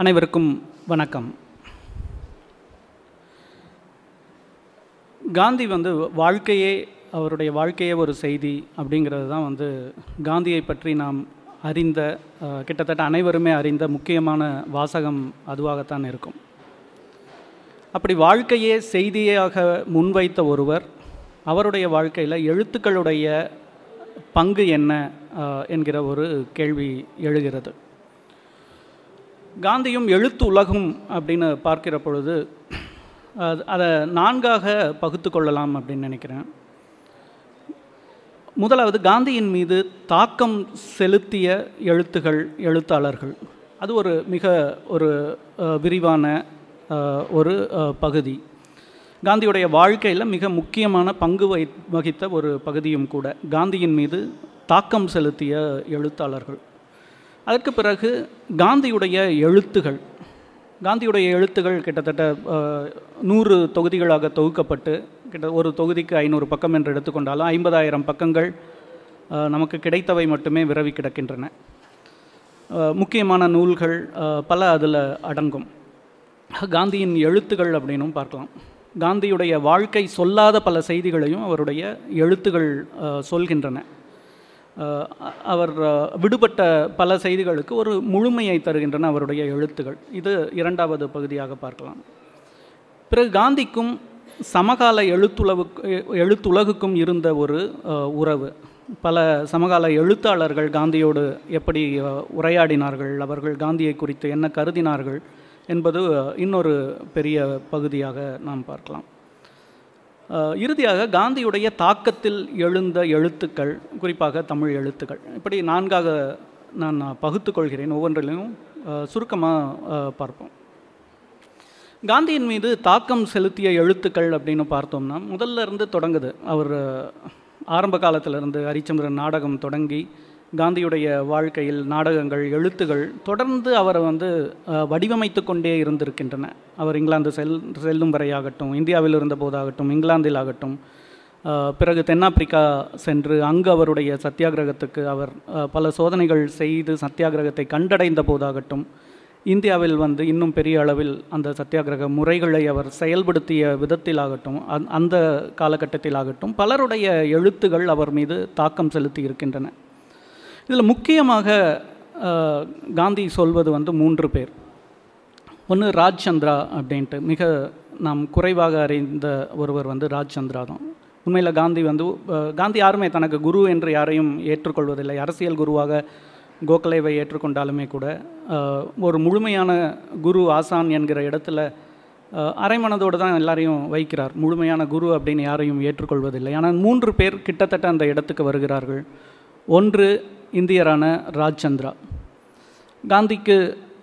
அனைவருக்கும் வணக்கம். காந்தி வந்து வாழ்க்கையே அவருடைய வாழ்க்கையே ஒரு செய்தி அப்படிங்கிறது தான் வந்து காந்தியை பற்றி நாம் அறிந்த கிட்டத்தட்ட அனைவருமே அறிந்த முக்கியமான வாசகம் அதுவாகத்தான் இருக்கும். அப்படி வாழ்க்கையே செய்தியாக முன்வைத்த ஒருவர் அவருடைய வாழ்க்கையில் எழுத்துக்களுடைய பங்கு என்ன என்கிற ஒரு கேள்வி எழுகிறது. காந்தியும் எழுத்து உலகும் அப்படின்னு பார்க்கிற பொழுது அது- அதை நான்காக பகுத்து கொள்ளலாம் அப்படின்னு நினைக்கிறேன். முதலாவது காந்தியின் மீது தாக்கம் செலுத்திய எழுத்துகள் எழுத்தாளர்கள். அது ஒரு மிக ஒரு விரிவான ஒரு பகுதி. காந்தியுடைய வாழ்க்கையில் மிக முக்கியமான பங்கு வகி வகித்த ஒரு பகுதியும் கூட காந்தியின் மீது தாக்கம் செலுத்திய எழுத்தாளர்கள். அதற்கு பிறகு காந்தியுடைய எழுத்துகள் காந்தியுடைய எழுத்துகள் கிட்டத்தட்ட நூறு தொகுதிகளாக தொகுக்கப்பட்டு கிட்ட ஒரு தொகுதிக்கு ஐநூறு பக்கம் என்று எடுத்துக்கொண்டாலும் ஐம்பதாயிரம் பக்கங்கள் நமக்கு கிடைத்தவை மட்டுமே விரவி கிடக்கின்றன. முக்கியமான நூல்கள் பல அதில் அடங்கும். காந்தியின் எழுத்துகள் அப்படின்னும் பார்க்கலாம். காந்தியுடைய வாழ்க்கை சொல்லாத பல செய்திகளையும் அவருடைய எழுத்துகள் சொல்கின்றன. அவர் விடுபட்ட பல செய்திகளுக்கு ஒரு முழுமையை தருகின்றன அவருடைய எழுத்துகள். இது இரண்டாவது பகுதியாக பார்க்கலாம். பிறகு காந்திக்கும் சமகால எழுத்துளவுக்கு எழுத்துலகுக்கும் இருந்த ஒரு உறவு. பல சமகால எழுத்தாளர்கள் காந்தியோடு எப்படி உரையாடினார்கள் அவர்கள் காந்தியை குறித்து என்ன கருதினார்கள் என்பது இன்னொரு பெரிய பகுதியாக நாம் பார்க்கலாம். இறுதியாக காந்தியுடைய தாக்கத்தில் எழுந்த எழுத்துக்கள் குறிப்பாக தமிழ் எழுத்துக்கள். இப்படி நான்காக நான் பகுத்து கொள்கிறேன். ஒவ்வொன்றிலையும் சுருக்கமாக பார்ப்போம். காந்தியின் மீது தாக்கம் செலுத்திய எழுத்துக்கள் அப்படின்னு பார்த்தோம்னா முதல்ல இருந்து தொடங்குது. அவர் ஆரம்ப காலத்திலிருந்து ஹரிச்சந்திரன் நாடகம் தொடங்கி காந்தியுடைய வாழ்க்கையில் நாடகங்கள் எழுத்துகள் தொடர்ந்து அவரை வந்து வடிவமைத்து கொண்டே இருந்திருக்கின்றன. அவர் இங்கிலாந்து செல் செல்லும் வரையாகட்டும் இந்தியாவில் இருந்த போதாகட்டும் இங்கிலாந்தில் ஆகட்டும் பிறகு தென்னாப்பிரிக்கா சென்று அங்கு அவருடைய சத்தியாகிரகத்துக்கு அவர் பல சோதனைகள் செய்து சத்தியாகிரகத்தை கண்டடைந்த போதாகட்டும் இந்தியாவில் வந்து இன்னும் பெரிய அளவில் அந்த சத்தியாகிரக முறைகளை அவர் செயல்படுத்திய விதத்திலாகட்டும் அந்- அந்த காலகட்டத்திலாகட்டும் பலருடைய எழுத்துகள் அவர் மீது தாக்கம் செலுத்தி இருக்கின்றன. இதில் முக்கியமாக காந்தி சொல்வது வந்து மூன்று பேர். ஒன்று ராஜ்சந்திரா அப்படின்ட்டு மிக நாம் குறைவாக அறிந்த ஒருவர் வந்து ராஜ்சந்திரா தான். உண்மையில் காந்தி வந்து காந்தி யாருமே தனக்கு குரு என்று யாரையும் ஏற்றுக்கொள்வதில்லை. அரசியல் குருவாக கோகலேவை ஏற்றுக்கொண்டாலுமே கூட ஒரு முழுமையான குரு ஆசான் என்கிற இடத்துல அரைமனதோடு தான் எல்லாரையும் வைக்கிறார். முழுமையான குரு அப்படின்னு யாரையும் ஏற்றுக்கொள்வதில்லை. ஆனால் மூன்று பேர் கிட்டத்தட்ட அந்த இடத்துக்கு வருகிறார்கள். ஒன்று இந்தியரான ராஜ்சந்திரா. காந்திக்கு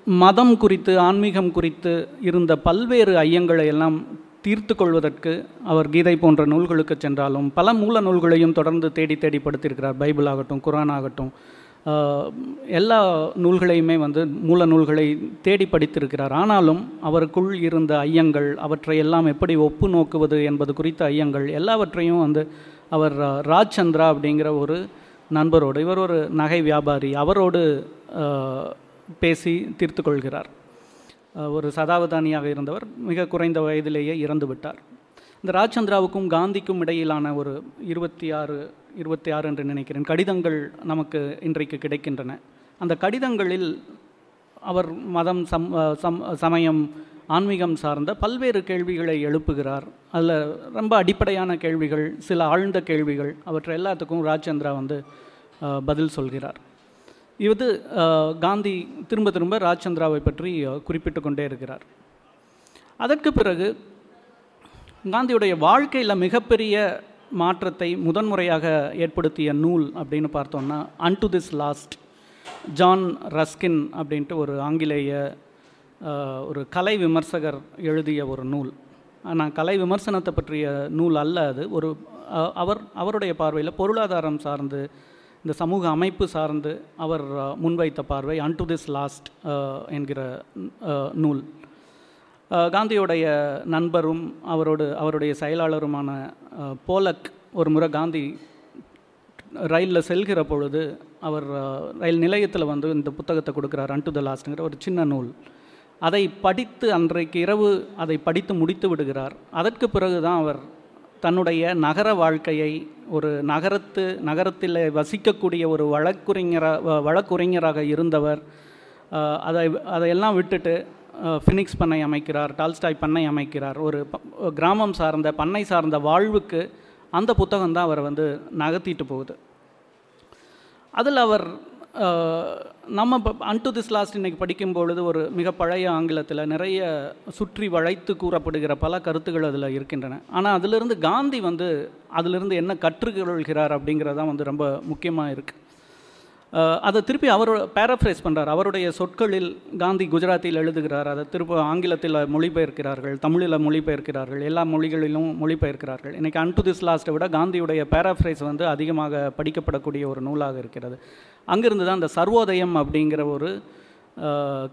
மதம் குறித்து ஆன்மீகம் குறித்து இருந்த பல்வேறு ஐயங்களை எல்லாம் தீர்த்து கொள்வதற்கு அவர் கீதை போன்ற நூல்களுக்கு சென்றாலும் பல மூல நூல்களையும் தொடர்ந்து தேடி தேடி படுத்திருக்கிறார். பைபிள் ஆகட்டும் குரான் ஆகட்டும் எல்லா நூல்களையுமே வந்து மூல நூல்களை தேடி படித்திருக்கிறார். ஆனாலும் அவருக்குள் இருந்த ஐயங்கள் அவற்றை எல்லாம் எப்படி ஒப்பு நோக்குவது என்பது குறித்த ஐயங்கள் எல்லாவற்றையும் வந்து அவர் ராஜ்சந்திரா அப்படிங்கிற ஒரு நண்பரோடு. இவர் ஒரு நகை வியாபாரி. அவரோடு பேசி தீர்த்து கொள்கிறார் ஒரு சதாவதானியாக இருந்தவர். மிக குறைந்த வயதிலேயே இறந்து விட்டார். இந்த ராஜ்சந்திராவுக்கும் காந்திக்கும் இடையிலான ஒரு இருபத்தி ஆறு இருபத்தி ஆறு என்று நினைக்கிறேன் கடிதங்கள் நமக்கு இன்றைக்கு கிடைக்கின்றன. அந்த கடிதங்களில் அவர் மதம் சம் சம் சமயம் ஆன்மீகம் சார்ந்த பல்வேறு கேள்விகளை எழுப்புகிறார். அதில் ரொம்ப அடிப்படையான கேள்விகள் சில ஆழ்ந்த கேள்விகள் அவற்றை எல்லாத்துக்கும் ராஜ்சந்திரா வந்து பதில் சொல்கிறார். இது காந்தி திரும்ப திரும்ப ராஜ்சந்திராவை பற்றி குறிப்பிட்டு கொண்டே இருக்கிறார். அதற்கு பிறகு காந்தியுடைய வாழ்க்கையில் மிகப்பெரிய மாற்றத்தை முதன்முறையாக ஏற்படுத்திய நூல் அப்படின்னு பார்த்தோம்னா unto this last John Ruskin அப்படின்ட்டு ஒரு ஆங்கிலேய ஒரு கலை விமர்சகர் எழுதிய ஒரு நூல். ஆனால் கலை விமர்சனத்தை பற்றிய நூல் அல்ல அது. ஒரு அவர் அவருடைய பார்வையில் பொருளாதாரம் சார்ந்து இந்த சமூக அமைப்பு சார்ந்து அவர் முன்வைத்த பார்வை அன்டு திஸ் லாஸ்ட் என்கிற நூல். காந்தியுடைய நண்பரும் அவரோடு அவருடைய செயலாளருமான போலக் ஒரு முறை காந்தி ரயிலில் செல்கிற பொழுது அவர் ரயில் நிலையத்தில் வந்து இந்த புத்தகத்தை கொடுக்குறார் அன்டு த லாஸ்ட்டுங்கிற ஒரு சின்ன நூல். அதை படித்து அன்றைக்கு இரவு அதை படித்து முடித்து விடுகிறார். அதற்கு பிறகு தான் அவர் தன்னுடைய நகர வாழ்க்கையை ஒரு நகரத்து நகரத்தில் வசிக்கக்கூடிய ஒரு வழக்குரைஞராக வழக்குரைஞராக இருந்தவர் அதை அதையெல்லாம் விட்டுட்டு ஃபினிக்ஸ் பண்ணை அமைக்கிறார் டால்ஸ்டாய் பண்ணை அமைக்கிறார். ஒரு கிராமம் சார்ந்த பண்ணை சார்ந்த வாழ்வுக்கு அந்த புத்தகம் தான் அவரை வந்து நகர்த்திட்டு போகுது. அதில் அவர் நம்ம இப்போ அன்டு திஸ் லாஸ்ட் இன்றைக்கி படிக்கும் பொழுது ஒரு மிக பழைய ஆங்கிலத்தில் நிறைய சுற்றி வளைத்து கூறப்படுகிற பல கருத்துக்கள் அதில் இருக்கின்றன. ஆனால் அதிலிருந்து காந்தி வந்து அதிலிருந்து என்ன கற்றுக்கொள்கிறார் அப்படிங்கிறதான் வந்து ரொம்ப முக்கியமாக இருக்குது அதை திருப்பி அவர் பேராஃப்ரைஸ் பண்ணுறார் அவருடைய சொற்களில் காந்தி குஜராத்தியில் எழுதுகிறார். அதை திரும்ப ஆங்கிலத்தில் மொழிபெயர்க்கிறார்கள் தமிழில் மொழிபெயர்க்கிறார்கள் எல்லா மொழிகளிலும் மொழிபெயர்க்கிறார்கள். இன்றைக்கி அன்டு திஸ் லாஸ்ட்டை விட காந்தியுடைய பேராஃப்ரைஸ் வந்து அதிகமாக படிக்கப்படக்கூடிய ஒரு நூலாக இருக்கிறது. அங்கிருந்து தான் அந்த சர்வோதயம் அப்படிங்கிற ஒரு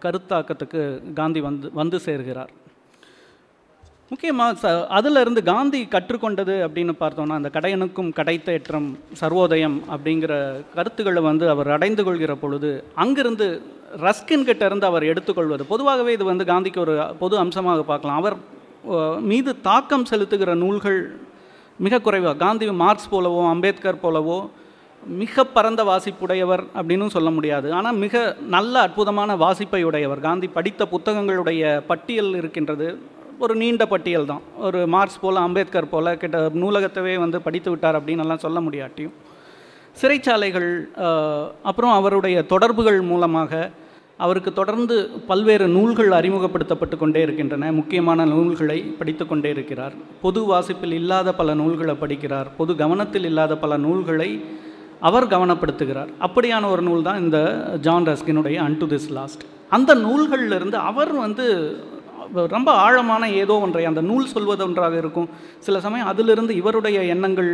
கருத்தாக்கத்துக்கு காந்தி வந்து வந்து சேர்கிறார். முக்கியமாக ச அதிலிருந்து காந்தி கற்றுக்கொண்டது அப்படின்னு பார்த்தோம்னா அந்த கடையனுக்கும் கடைத்தேற்றம் சர்வோதயம் அப்படிங்கிற கருத்துக்களை வந்து அவர் அடைந்து கொள்கிற பொழுது அங்கிருந்து ரஸ்கின் கிட்ட இருந்து அவர் எடுத்துக்கொள்வது. பொதுவாகவே இது வந்து காந்திக்கு ஒரு பொது அம்சமாக பார்க்கலாம். அவர் மீது தாக்கம் செலுத்துகிற நூல்கள் மிக குறைவாக காந்தி மார்க்ஸ் போலவோ அம்பேத்கர் போலவோ மிக பரந்த வாசிப்புடையவர் அப்படின்னு சொல்ல முடியாது. ஆனால் மிக நல்ல அற்புதமான வாசிப்பை உடையவர். காந்தி படித்த புத்தகங்களுடைய பட்டியல் இருக்கின்றது. ஒரு நீண்ட பட்டியல் தான். ஒரு மார்க்ஸ் போல் அம்பேத்கர் போல் கிட்ட நூலகத்தவே வந்து படித்து விட்டார் அப்படின்னு எல்லாம் சொல்ல முடியாட்டியும். சிறைச்சாலைகள் அப்புறம் அவருடைய தொடர்புகள் மூலமாக அவருக்கு தொடர்ந்து பல்வேறு நூல்கள் அறிமுகப்படுத்தப்பட்டு கொண்டே இருக்கின்றன. முக்கியமான நூல்களை படித்து கொண்டே இருக்கிறார். பொது வாசிப்பில் இல்லாத பல நூல்களை படிக்கிறார். பொது கவனத்தில் இல்லாத பல நூல்களை அவர் கவனப்படுத்துகிறார். அப்படியான ஒரு நூல் தான் இந்த ஜான் ரஸ்கினுடைய அன்டு திஸ் லாஸ்ட் அந்த நூல்கள்ல இருந்து அவர் வந்து ரொம்ப ஆழமான ஏதோ ஒன்றை அந்த நூல் சொல்வது ஒன்றாக இருக்கும். சில சமயம் அதிலிருந்து இவருடைய எண்ணங்கள்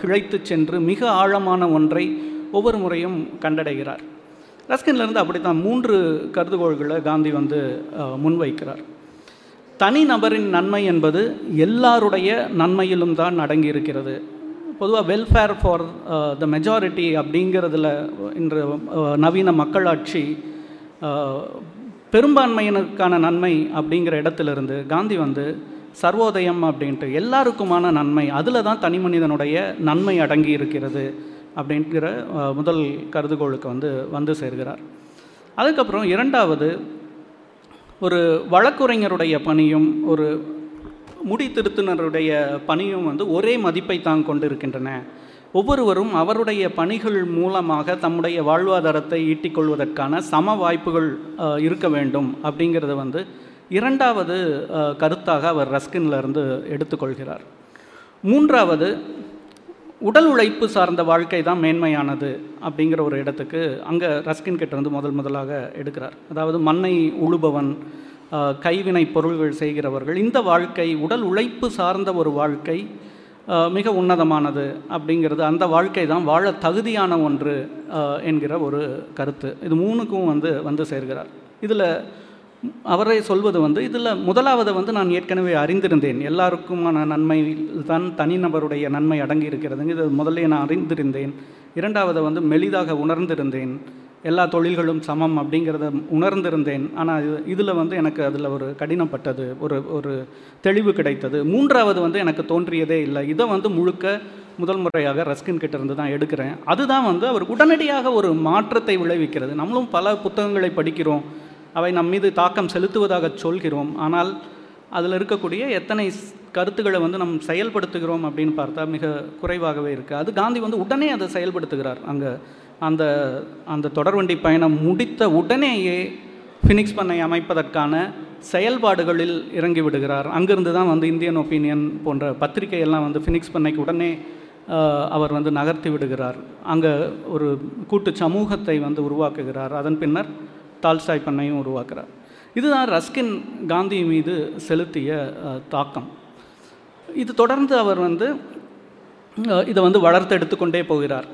கிழைத்து சென்று மிக ஆழமான ஒன்றை ஒவ்வொரு முறையும் கண்டடைகிறார். ரஸ்கின்லேருந்து அப்படித்தான் மூன்று கருதுகோள்களை காந்தி வந்து முன்வைக்கிறார். தனி நபரின் நன்மை என்பது எல்லாருடைய நன்மையிலும் தான் அடங்கி இருக்கிறது பொதுவாக வெல்ஃபேர் ஃபார் த மெஜாரிட்டி அப்படிங்கிறதுல இன்று நவீன மக்களாட்சி பெரும்பான்மையினருக்கான நன்மை அப்படிங்கிற இடத்துலேருந்து காந்தி வந்து சர்வோதயம் அப்படின்ட்டு எல்லாருக்குமான நன்மை அதில் தான் தனி மனிதனுடைய நன்மை அடங்கி இருக்கிறது அப்படிங்கிற முதல் கருதுகோளுக்கு வந்து வந்து சேர்கிறார். அதுக்கப்புறம் இரண்டாவது ஒரு வழக்குரைஞருடைய பணியும் ஒரு முடி திருத்தினருடைய பணியும் வந்து ஒரே மதிப்பை தான் கொண்டு இருக்கின்றன ஒவ்வொருவரும் அவருடைய பணிகள் மூலமாக தம்முடைய வாழ்வாதாரத்தை ஈட்டிக்கொள்வதற்கான சம வாய்ப்புகள் இருக்க வேண்டும் அப்படிங்கிறத வந்து இரண்டாவது கருத்தாக அவர் ரஸ்கின்ல இருந்து எடுத்துக்கொள்கிறார். மூன்றாவது உடல் உழைப்பு சார்ந்த வாழ்க்கை தான் மேன்மையானது அப்படிங்கிற ஒரு இடத்துக்கு அங்கே ரஸ்கின் கிட்ட இருந்து முதல் முதலாக எடுக்கிறார். அதாவது மண்ணை உழுபவன் கைவினை பொருள்கள் செய்கிறவர்கள் இந்த வாழ்க்கை உடல் உழைப்பு சார்ந்த ஒரு வாழ்க்கை மிக உன்னதமானது அப்படிங்கிறது அந்த வாழ்க்கை தான் வாழ தகுதியான ஒன்று என்கிற ஒரு கருத்து. இது மூணுக்கும் வந்து வந்து சேர்கிறார். இதில் அவரை சொல்வது வந்து இதில் முதலாவது வந்து நான் ஏற்கனவே அறிந்திருந்தேன். எல்லாருக்குமான நன்மை தான் தனிநபருடைய நன்மை அடங்கி இருக்கிறதுங்க. இது முதல்ல நான் அறிந்திருந்தேன். இரண்டாவது வந்து மெலிதாக உணர்ந்திருந்தேன். எல்லா தொழில்களும் சமம் அப்படிங்கிறத உணர்ந்திருந்தேன். ஆனால் இது இதில் வந்து எனக்கு அதில் ஒரு கடினப்பட்டது ஒரு ஒரு தெளிவு கிடைத்தது. மூன்றாவது வந்து எனக்கு தோன்றியதே இல்லை. இதை வந்து முழுக்க முதல் முறையாக ரஸ்கின் கிட்ட இருந்து தான் எடுக்கிறேன். அதுதான் வந்து அவர் உடனடியாக ஒரு மாற்றத்தை விளைவிக்கிறது. நம்மளும் பல புத்தகங்களை படிக்கிறோம். அவை நம் மீது தாக்கம் செலுத்துவதாக சொல்கிறோம். ஆனால் அதில் இருக்கக்கூடிய எத்தனை கருத்துக்களை வந்து நம் செயல்படுத்துகிறோம் அப்படின்னு பார்த்தா மிக குறைவாகவே இருக்குது அது காந்தி வந்து உடனே அதை செயல்படுத்துகிறார் அங்கே. அந்த அந்த தொடர்வண்டி பயணம் முடித்த உடனேயே ஃபினிக்ஸ் பண்ணை அமைப்பதற்கான செயல்பாடுகளில் இறங்கி விடுகிறார். அங்கிருந்து தான் வந்து இந்தியன் ஒப்பீனியன் போன்ற பத்திரிகையெல்லாம் வந்து ஃபினிக்ஸ் பண்ணைக்கு உடனே அவர் வந்து நகர்த்தி விடுகிறார். அங்கே ஒரு கூட்டு சமூகத்தை வந்து உருவாக்குகிறார். அதன் பின்னர் டால்ஸ்டாய் பண்ணையும் உருவாக்குறார். இதுதான் ரஸ்கின் காந்தி மீது செலுத்திய தாக்கம். இது தொடர்ந்து அவர் வந்து இதை வந்து வளர்த்து எடுத்துக்கொண்டே போகிறார்.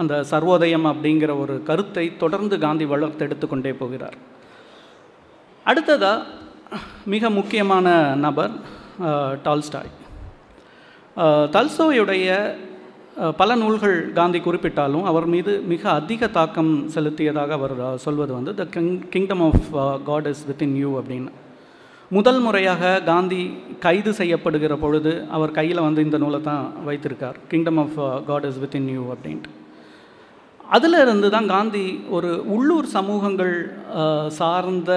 அந்த சர்வோதயம் அப்படிங்கிற ஒரு கருத்தை தொடர்ந்து காந்தி வளர்த்தெடுத்து கொண்டே போகிறார். அடுத்ததாக மிக முக்கியமான நபர் டால்ஸ்டாய். தல்சோயுடைய பல நூல்கள் காந்தி குறிப்பிட்டாலும் அவர் மீது மிக அதிக தாக்கம் செலுத்தியதாக அவர் சொல்வது வந்து the king kingdom of God is within you அப்படின்னு. முதல் முறையாக காந்தி கைது செய்யப்படுகிற பொழுது அவர் கையில் வந்து இந்த நூலை தான் வைத்திருக்கார் kingdom of God is within you அப்படின்ட்டு. அதில் இருந்து தான் காந்தி ஒரு உள்ளூர் சமூகங்கள் uh, சார்ந்த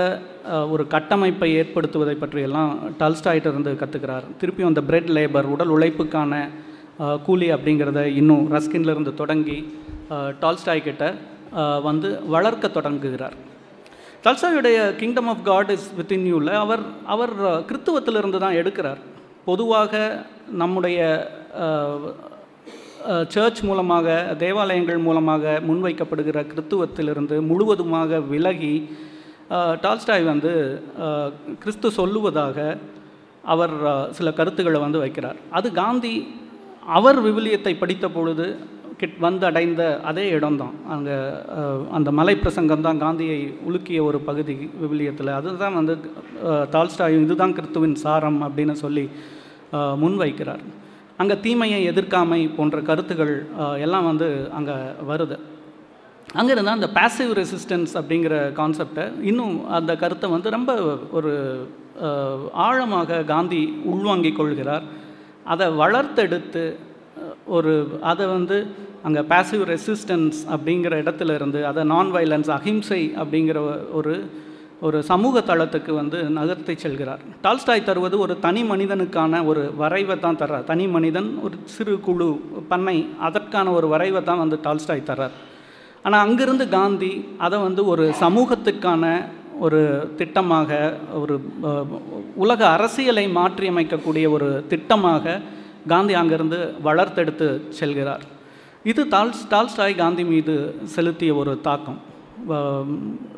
uh, ஒரு கட்டமைப்பை ஏற்படுத்துவதை பற்றியெல்லாம் டால்ஸ்டாய்ட்ட இருந்து கற்றுக்கிறார் திருப்பியும் அந்த பிரெட் லேபர் உடல் உழைப்புக்கான uh, கூலி அப்படிங்கிறத இன்னும் ரஸ்கின்ல இருந்து தொடங்கி டால்ஸ்டாய் கிட்ட வந்து வளர்க்க தொடங்குகிறார். டால்ஸ்டாயுடைய kingdom of God is within யூவில் அவர் அவர் கிறித்துவத்திலிருந்து தான் எடுக்கிறார். பொதுவாக நம்முடைய சர்ச் மூலமாக தேவாலயங்கள் மூலமாக முன்வைக்கப்படுகிற கிறித்துவத்திலிருந்து முழுவதுமாக விலகி டால்ஸ்டாய் வந்து கிறிஸ்து சொல்லுவதாக அவர் சில கருத்துக்களை வந்து வைக்கிறார். அது காந்தி அவர் விவிலியத்தை படித்த பொழுது கிட் வந்து அடைந்த அதே இடம்தான். அங்கே அந்த மலை பிரசங்கம் தான் காந்தியை உலுக்கிய ஒரு பகுதி விவிலியத்தில். அதுதான் வந்து தால்ஸ்டாயும் இதுதான் கிறித்துவின் சாரம் அப்படின்னு சொல்லி முன்வைக்கிறார். அங்கே தீமையை எதிர்க்காமை போன்ற கருத்துகள் எல்லாம் வந்து அங்கே வருது. அங்கேருந்து அந்த பாசிவ் ரெசிஸ்டன்ஸ் அப்படிங்கிற கான்செப்டை இன்னும் அந்த கருத்தை வந்து ரொம்ப ஒரு ஆழமாக காந்தி உள்வாங்கிக் கொள்கிறார். அதை வளர்த்தெடுத்து ஒரு அதை வந்து அங்கே பேசிவ் ரெசிஸ்டன்ஸ் அப்படிங்கிற இடத்துல இருந்து அதை நான் வைலன்ஸ் அஹிம்சை அப்படிங்கிற ஒரு ஒரு சமூக தளத்துக்கு வந்து நகர்த்தி செல்கிறார். டால்ஸ்டாய் தருவது ஒரு தனி மனிதனுக்கான ஒரு வரைவை தான் தர்றார். தனி மனிதன் ஒரு சிறு குழு பண்ணை அதற்கான ஒரு வரைவை தான் வந்து டால்ஸ்டாய் தர்றார். ஆனால் அங்கிருந்து காந்தி அதை வந்து ஒரு சமூகத்துக்கான ஒரு திட்டமாக ஒரு உலக அரசியலை மாற்றியமைக்கக்கூடிய ஒரு திட்டமாக காந்தி அங்கிருந்து வளர்த்தெடுத்து செல்கிறார். இது டால்ஸ் டால்ஸ்டாய் காந்தி மீது செலுத்திய ஒரு தாக்கம்.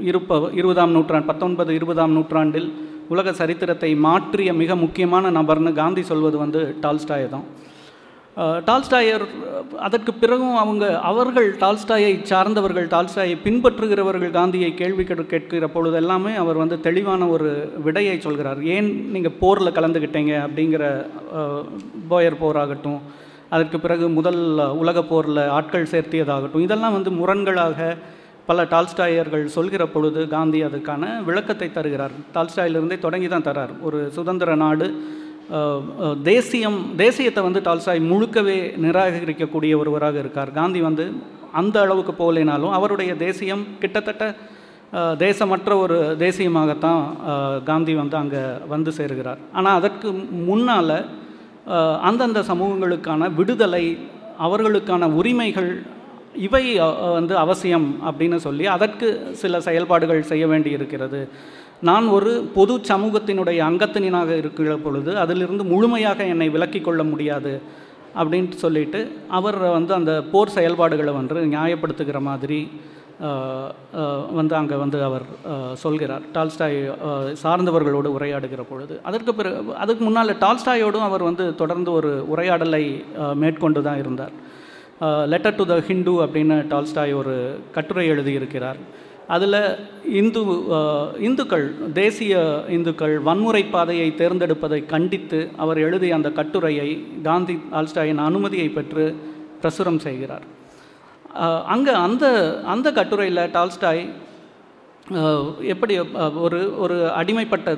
இருப்ப இருபதாம் நூற்றாண்டு பத்தொன்பது இருபதாம் நூற்றாண்டில் உலக சரித்திரத்தை மாற்றிய மிக முக்கியமான நபர்னு காந்தி சொல்வது வந்து டால்ஸ்டாய் தான் டால்ஸ்டாயர் அதற்கு பிறகும் அவங்க அவர்கள் டால்ஸ்டாயை சார்ந்தவர்கள் டால்ஸ்டாயை பின்பற்றுகிறவர்கள் காந்தியை கேள்வி கேட்கிற பொழுது எல்லாமே அவர் வந்து தெளிவான ஒரு விடையை சொல்கிறார். ஏன் நீங்கள் போரில் கலந்துக்கிட்டீங்க அப்படிங்கிற போயர் போராகட்டும் அதற்கு பிறகு முதல் உலக போரில் ஆட்கள் சேர்த்தியதாகட்டும் இதெல்லாம் வந்து முரண்களாக பல டால்ஸ்டாயர்கள் சொல்கிற பொழுது காந்தி அதுக்கான விளக்கத்தை தருகிறார். டால்ஸ்டாயிலிருந்தே தொடங்கி தான் தரார். ஒரு சுதந்திர நாடு தேசியம் தேசியத்தை வந்து டால்சாய் முழுக்கவே நிராகரிக்கக்கூடிய ஒருவராக இருக்கார். காந்தி வந்து அந்த அளவுக்கு போகலைனாலும் அவருடைய தேசியம் கிட்டத்தட்ட தேசமற்ற ஒரு தேசியமாகத்தான் காந்தி வந்து அங்கே வந்து சேருகிறார். ஆனால் அதற்கு முன்னால் அந்தந்த சமூகங்களுக்கான விடுதலை அவர்களுக்கான உரிமைகள் இவை வந்து அவசியம் அப்படின்னு சொல்லி அதற்கு சில செயல்பாடுகள் செய்ய வேண்டி இருக்கிறது நான் ஒரு பொது சமூகத்தினுடைய அங்கத்தினாக இருக்கிற பொழுது அதிலிருந்து முழுமையாக என்னை விலக்கி கொள்ள முடியாது அப்படின்ட்டு சொல்லிட்டு அவர் வந்து அந்த போர் செயல்பாடுகளை வந்து நியாயப்படுத்துகிற மாதிரி வந்து அங்கே வந்து அவர் சொல்கிறார். டால்ஸ்டாய் சார்ந்தவர்களோடு உரையாடுகிற பொழுது. அதற்கு பிறகு அதுக்கு முன்னால் டால்ஸ்டாயோடும் அவர் வந்து தொடர்ந்து ஒரு உரையாடலை மேற்கொண்டு தான் இருந்தார். லெட்டர் டு த ஹிந்து அப்படின்னு டால்ஸ்டாய் ஒரு கட்டுரை எழுதியிருக்கிறார். அதில் இந்து இந்துக்கள் தேசிய இந்துக்கள் வன்முறை பாதையை தேர்ந்தெடுப்பதை கண்டித்து அவர் எழுதிய அந்த கட்டுரையை காந்தி டால்ஸ்டாயின் அனுமதியை பெற்று பிரசுரம் செய்கிறார். அங்கே அந்த அந்த கட்டுரையில் டால்ஸ்டாய் எப்படி ஒரு ஒரு அடிமைப்பட்ட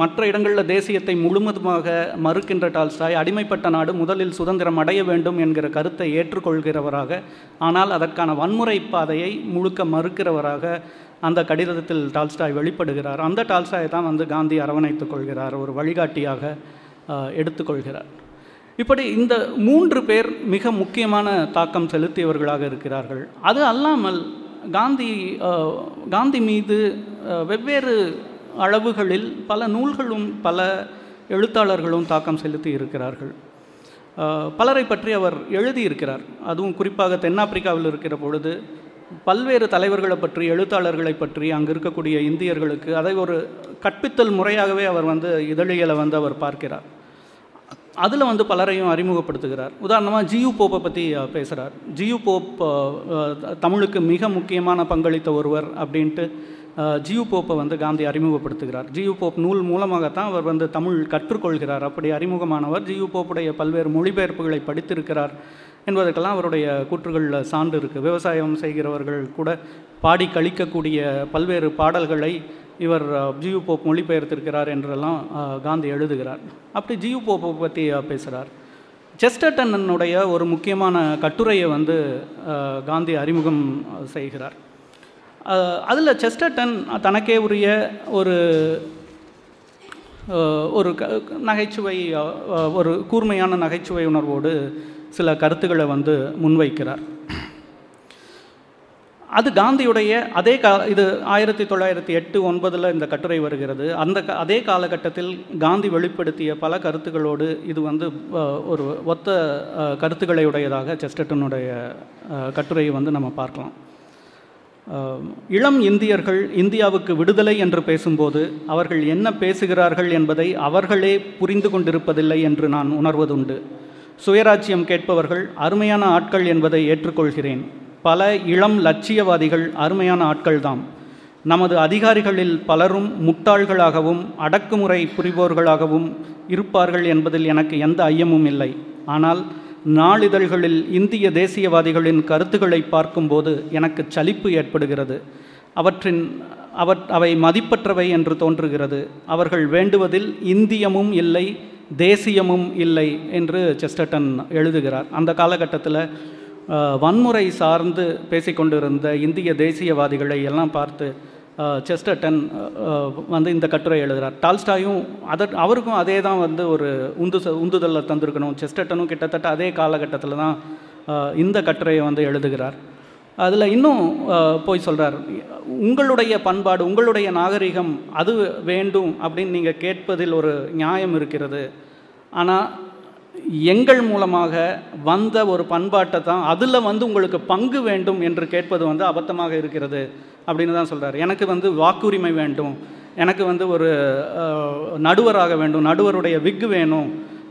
மற்ற இடங்களில் தேசியத்தை முழுவதுமாக மறுக்கின்ற டால்ஸ்டாய் அடிமைப்பட்ட நாடு முதலில் சுதந்திரம் அடைய வேண்டும் என்கிற கருத்தை ஏற்றுக்கொள்கிறவராக ஆனால் அதற்கான வன்முறை பாதையை முழுக்க மறுக்கிறவராக அந்த கடிதத்தில் டால்ஸ்டாய் வெளிப்படுகிறார். அந்த டால்ஸ்டாயை தான் வந்து காந்தி அரவணைத்துக் கொள்கிறார் ஒரு வழிகாட்டியாக எடுத்துக்கொள்கிறார் இப்படி இந்த மூன்று பேர் மிக முக்கியமான தாக்கம் செலுத்தியவர்களாக இருக்கிறார்கள். அது அல்லாமல் காந்தி காந்தி மீது வெவ்வேறு அளவுகளில் பல நூல்களும் பல எழுத்தாளர்களும் தாக்கம் செலுத்தி இருக்கிறார்கள். பலரை பற்றி அவர் எழுதியிருக்கிறார். அதுவும் குறிப்பாக தென்னாப்பிரிக்காவில் இருக்கிற பொழுது பல்வேறு தலைவர்களை பற்றி எழுத்தாளர்களை பற்றி அங்கே இருக்கக்கூடிய இந்தியர்களுக்கு அதை ஒரு கற்பித்தல் முறையாகவே அவர் வந்து இதழியலை வந்து அவர் பார்க்கிறார். அதில் வந்து பலரையும் அறிமுகப்படுத்துகிறார். உதாரணமாக ஜியு போப்பை பற்றி பேசுகிறார் ஜியு போப் தமிழுக்கு மிக முக்கியமான பங்களித்த ஒருவர் அப்படின்ட்டு ஜியு போப்பை வந்து காந்தி அறிமுகப்படுத்துகிறார். ஜியு போப் நூல் மூலமாகத்தான் அவர் வந்து தமிழ் கற்றுக்கொள்கிறார். அப்படி அறிமுகமானவர் ஜியு போப்புடைய பல்வேறு மொழிபெயர்ப்புகளை படித்திருக்கிறார் என்பதற்கெல்லாம் அவருடைய கூற்றுகளில் சான்று இருக்குது விவசாயம் செய்கிறவர்கள் கூட பாடி கழிக்கக்கூடிய பல்வேறு பாடல்களை இவர் ஜியு போப் மொழிபெயர்த்திருக்கிறார் என்றெல்லாம் காந்தி எழுதுகிறார். அப்படி ஜியு போப்பை பற்றி பேசுகிறார் செஸ்டர்டனுடைய ஒரு முக்கியமான கட்டுரையை வந்து காந்தி அறிமுகம் செய்கிறார். அதில் செஸ்டர்டன் தனக்கே உரிய ஒரு ஒரு க நகைச்சுவை ஒரு கூர்மையான நகைச்சுவை உணர்வோடு சில கருத்துக்களை வந்து முன்வைக்கிறார். அது காந்தியுடைய அதே கா இது ஆயிரத்தி தொள்ளாயிரத்தி எட்டு ஒன்பதில் இந்த கட்டுரை வருகிறது. அந்த க அதே காலகட்டத்தில் காந்தி வெளிப்படுத்திய பல கருத்துக்களோடு இது வந்து ஒரு ஒத்த கருத்துக்களையுடையதாக கருத்துக்களை உடையதாக செஸ்டர்டனுடைய கட்டுரையை வந்து நம்ம பார்க்கலாம். இளம் இந்தியர்கள் இந்தியாவுக்கு விடுதலை என்று பேசும்போது அவர்கள் என்ன பேசுகிறார்கள் என்பதை அவர்களே புரிந்து கொண்டிருப்பதில்லை என்று நான் உணர்வதுண்டு. சுயராஜ்யம் கேட்பவர்கள் அருமையான ஆட்கள் என்பதை ஏற்றுக்கொள்கிறேன். பல இளம் லட்சியவாதிகள் அருமையான ஆட்கள்தாம். நமது அதிகாரிகளில் பலரும் முட்டாள்களாகவும் அடக்குமுறை புரிபவர்களாகவும் இருப்பார்கள் என்பதில் எனக்கு எந்த ஐயமும் இல்லை. ஆனால் நாளிதழ்களில் இந்திய தேசியவாதிகளின் கருத்துக்களை பார்க்கும்போது எனக்கு சலிப்பு ஏற்படுகிறது. அவற்றின் அவற் அவை மதிப்பற்றவை என்று தோன்றுகிறது. அவர்கள் வேண்டுவதில் இந்தியமும் இல்லை தேசியமும் இல்லை என்று செஸ்டர்டன் எழுதுகிறார். அந்த காலகட்டத்தில் வன்முறை சார்ந்து பேசிக்கொண்டிருந்த இந்திய தேசியவாதிகளை எல்லாம் பார்த்து செஸ்டர்டன் வந்து இந்த கட்டுரை எழுதுகிறார் டால்ஸ்டாயும் அதர் அவருக்கும் அதே தான் வந்து ஒரு உந்து உந்துதலை தந்திருக்கணும். செஸ்டர்டனும் கிட்டத்தட்ட அதே காலகட்டத்தில் தான் இந்த கட்டுரையை வந்து எழுதுகிறார். அதில் இன்னும் போய் சொல்கிறார் உங்களுடைய பண்பாடு உங்களுடைய நாகரிகம் அது வேண்டும் அப்படின்னு நீங்கள் கேட்பதில் ஒரு நியாயம் இருக்கிறது. ஆனால் எங்கள் மூலமாக வந்த ஒரு பண்பாட்டை தான் அதில் வந்து உங்களுக்கு பங்கு வேண்டும் என்று கேட்பது வந்து அபத்தமாக இருக்கிறது அப்படின்னு தான் சொல்கிறார் எனக்கு வந்து வாக்குரிமை வேண்டும். எனக்கு வந்து ஒரு நடுவராக வேண்டும். நடுவருடைய விக்கு வேணும்.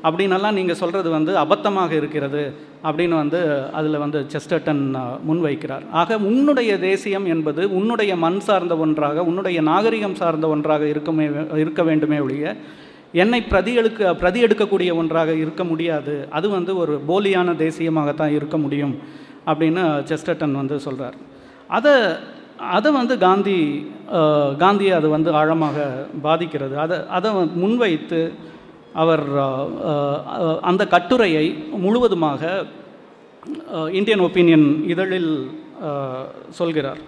அப்படின்னெல்லாம் நீங்கள் சொல்கிறது வந்து அபத்தமாக இருக்கிறது அப்படின்னு வந்து அதில் வந்து செஸ்டர்டன் முன்வைக்கிறார். ஆக உன்னுடைய தேசியம் என்பது உன்னுடைய மண் சார்ந்த ஒன்றாக உன்னுடைய நாகரிகம் சார்ந்த ஒன்றாக இருக்குமே இருக்க வேண்டுமே ஒழிய என்னை பிரதி எடுக்க பிரதி எடுக்கக்கூடிய ஒன்றாக இருக்க முடியாது. அது வந்து ஒரு போலியான தேசியமாகத்தான் இருக்க முடியும் அப்படின்னு செஸ்டர்டன் வந்து சொல்கிறார் அதை அதை வந்து காந்தி காந்தியை அது வந்து ஆழமாக பாதிக்கிறது. அதை அதை முன்வைத்து அவர் அந்த கட்டுரையை முழுவதுமாக இந்தியன் ஒப்பீனியன் இதழில் சொல்கிறார்.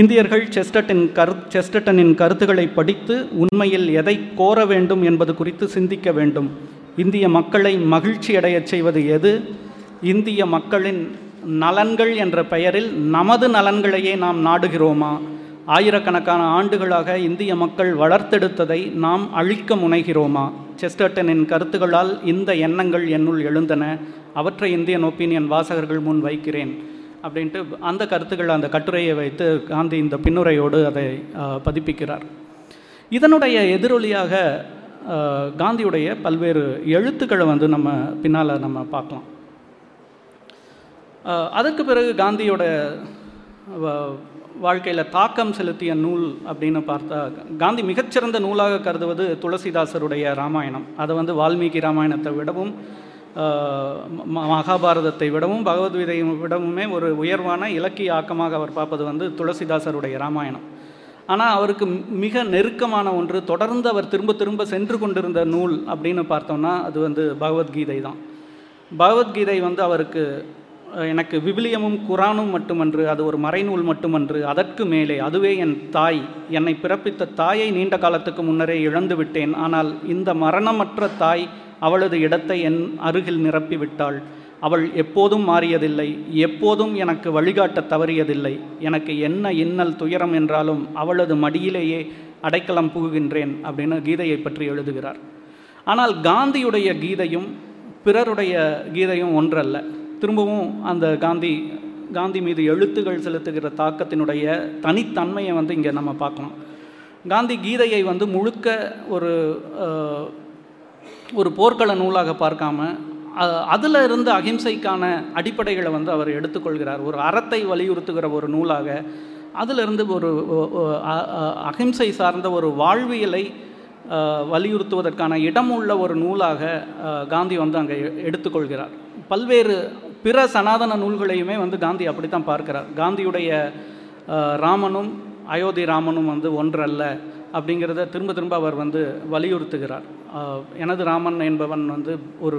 இந்தியர்கள் செஸ்டட்டின் கரு செஸ்டட்டனின் கருத்துக்களை படித்து உண்மையில் எதை கோர வேண்டும் என்பது குறித்து சிந்திக்க வேண்டும். இந்திய மக்களை மகிழ்ச்சி அடையச் செய்வது எது? இந்திய மக்களின் நலன்கள் என்ற பெயரில் நமது நலன்களையே நாம் நாடுகிறோமா? ஆயிரக்கணக்கான ஆண்டுகளாக இந்திய மக்கள் வளர்த்தெடுத்ததை நாம் அழிக்க முனைகிறோமா? செஸ்டர்டனின் கருத்துகளால் இந்த எண்ணங்கள் என்னுள் எழுந்தன. அவற்றை இந்தியன் ஒப்பீனியன் வாசகர்கள் முன் வைக்கிறேன். அப்படின்ட்டு அந்த கருத்துக்கள் அந்த கட்டுரையை வைத்து காந்தி இந்த பின்னுரையோடு அதை பதிப்பிக்கிறார். இதனுடைய எதிரொலியாக காந்தியுடைய பல்வேறு எழுத்துக்களை வந்து நம்ம பின்னால் நம்ம பார்க்கலாம். அதற்கு பிறகு காந்தியோட வாழ்க்கையில் தாக்கம் செலுத்திய நூல் அப்படின்னு பார்த்தா காந்தி மிகச்சிறந்த நூலாக கருதுவது துளசிதாசருடைய ராமாயணம். அதை வந்து வால்மீகி ராமாயணத்தை விடவும் மகாபாரதத்தை விடவும் பகவத்கீதையை விடவுமே ஒரு உயர்வான இலக்கிய ஆக்கமாக அவர் பார்ப்பது வந்து துளசிதாசருடைய ராமாயணம். ஆனால் அவருக்கு மிக நெருக்கமான ஒன்று தொடர்ந்து அவர் திரும்ப திரும்ப சென்று கொண்டிருந்த நூல் அப்படின்னு பார்த்தோம்னா அது வந்து பகவத்கீதை தான். பகவத்கீதை வந்து அவருக்கு எனக்கு விவிலியமும் குரானும் மட்டுமன்று அது ஒரு மறைநூல் மட்டுமன்று அதற்கு மேலே அதுவே என் தாய் என்னை பிறப்பித்த தாயை நீண்ட காலத்துக்கு முன்னரே இழந்து விட்டேன் ஆனால் இந்த மரணமற்ற தாய் அவளது இடத்தை என் அருகில் நிரப்பிவிட்டாள். அவள் எப்போதும் மாறியதில்லை எப்போதும் எனக்கு வழிகாட்ட தவறியதில்லை. எனக்கு என்ன இன்னல் துயரம் என்றாலும் அவளது மடியிலேயே அடைக்கலம் புகுகின்றேன் அப்படின்னு கீதையை பற்றி எழுதுகிறார். ஆனால் காந்தியுடைய கீதையும் பிறருடைய கீதையும் ஒன்றல்ல. திரும்பவும் அந்த காந்தி காந்தி மீது எழுத்துகள் செலுத்துகிற தாக்கத்தினுடைய தனித்தன்மையை வந்து இங்கே நம்ம பார்க்கணும். காந்தி கீதையை வந்து முழுக்க ஒரு ஒரு போர்க்கள நூலாக பார்க்காம அதில் இருந்து அகிம்சைக்கான அடிப்படைகளை வந்து அவர் எடுத்துக்கொள்கிறார். ஒரு அறத்தை வலியுறுத்துகிற ஒரு நூலாக அதிலிருந்து ஒரு அகிம்சை சார்ந்த ஒரு வாழ்வியலை வலியுறுத்துவதற்கான இடம் உள்ள ஒரு நூலாக காந்தி வந்து அங்கே எடுத்துக்கொள்கிறார். பல்வேறு பிற சனாதன நூல்களையுமே வந்து காந்தி அப்படித்தான் பார்க்கிறார். காந்தியுடைய ராமனும் அயோத்தி ராமனும் வந்து ஒன்றல்ல. அப்படிங்கிறத திரும்ப திரும்ப அவர் வந்து வலியுறுத்துகிறார். எனது ராமன் என்பவன் வந்து ஒரு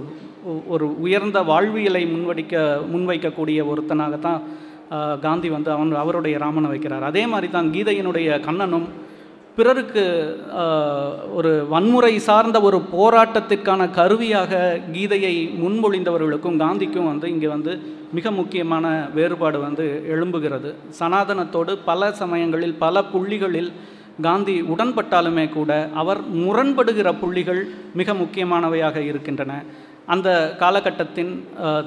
ஒரு உயர்ந்த வாழ்வியலை முன்வடிக்க முன்வைக்கக்கூடிய ஒருத்தனாகத்தான் காந்தி வந்து அவன் அவருடைய ராமனை வைக்கிறார். அதே மாதிரி தான் கீதையினுடைய கண்ணனும் பிறருக்கு ஒரு வன்முறை சார்ந்த ஒரு போராட்டத்திற்கான கருவியாக கீதையை முன்மொழிந்தவர்களுக்கும் காந்திக்கும் வந்து இங்கே வந்து மிக முக்கியமான வேறுபாடு வந்து எழும்புகிறது. சனாதனத்தோடு பல சமயங்களில் பல புள்ளிகளில் காந்தி உடன்பட்டாலுமே கூட அவர் முரண்படுகிற புள்ளிகள் மிக முக்கியமானவையாக இருக்கின்றன. அந்த காலகட்டத்தின்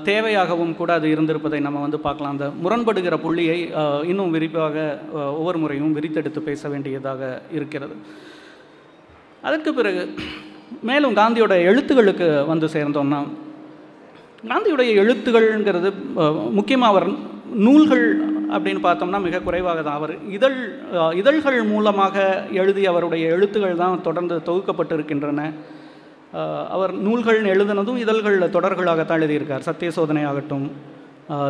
தேவையாகவும் கூட அது இருந்திருப்பதை நம்ம வந்து பார்க்கலாம். அந்த முரண்படுகிற புள்ளியை இன்னும் விரிவாக ஒவ்வொரு முறையும் விரித்தெடுத்து பேச வேண்டியதாக இருக்கிறது. அதற்கு பிறகு மேலும் காந்தியோட எழுத்துகளுக்கு வந்து சேர்ந்தோம்னா காந்தியுடைய எழுத்துகள்ங்கிறது முக்கியமாக அவர் நூல்கள் அப்படின்னு பார்த்தோம்னா மிக குறைவாக தான் அவர் இதழ் இதழ்கள் மூலமாக எழுதிய அவருடைய எழுத்துகள் தான் தொடர்ந்து தொகுக்கப்பட்டிருக்கின்றன. அவர் நூல்கள் எழுதினதும் இதழ்களில் தொடர்களாகத்தான் எழுதியிருக்கார். சத்திய சோதனை ஆகட்டும்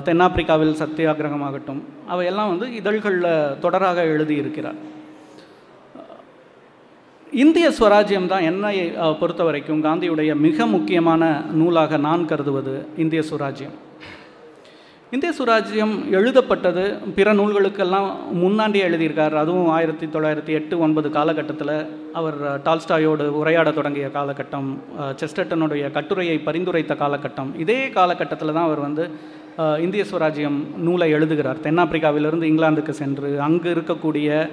தென்னாப்பிரிக்காவில் சத்தியாகிரகம் ஆகட்டும் அவையெல்லாம் வந்து இதழ்களில் தொடராக எழுதியிருக்கிறார். இந்திய ஸ்வராஜ்யம் தான் என்னை பொறுத்த வரைக்கும் காந்தியுடைய மிக முக்கியமான நூலாக நான் கருதுவது இந்திய சுவராஜ்யம் இந்திய சுராஜ்யம் எழுதப்பட்டது பிற நூல்களுக்கெல்லாம் முன்னாடியே எழுதியிருக்கார். அதுவும் ஆயிரத்தி தொள்ளாயிரத்தி எட்டு ஒன்பது காலகட்டத்தில் அவர் டால்ஸ்டாயோடு உரையாட தொடங்கிய காலகட்டம் செஸ்டட்டனுடைய செஸ்டர்டனுடைய கட்டுரையை பரிந்துரைத்த காலகட்டம். இதே காலகட்டத்தில் தான் அவர் வந்து இந்திய சுவராஜ்யம் நூலை எழுதுகிறார். தென்னாப்பிரிக்காவிலிருந்து இங்கிலாந்துக்கு சென்று அங்கு இருக்கக்கூடிய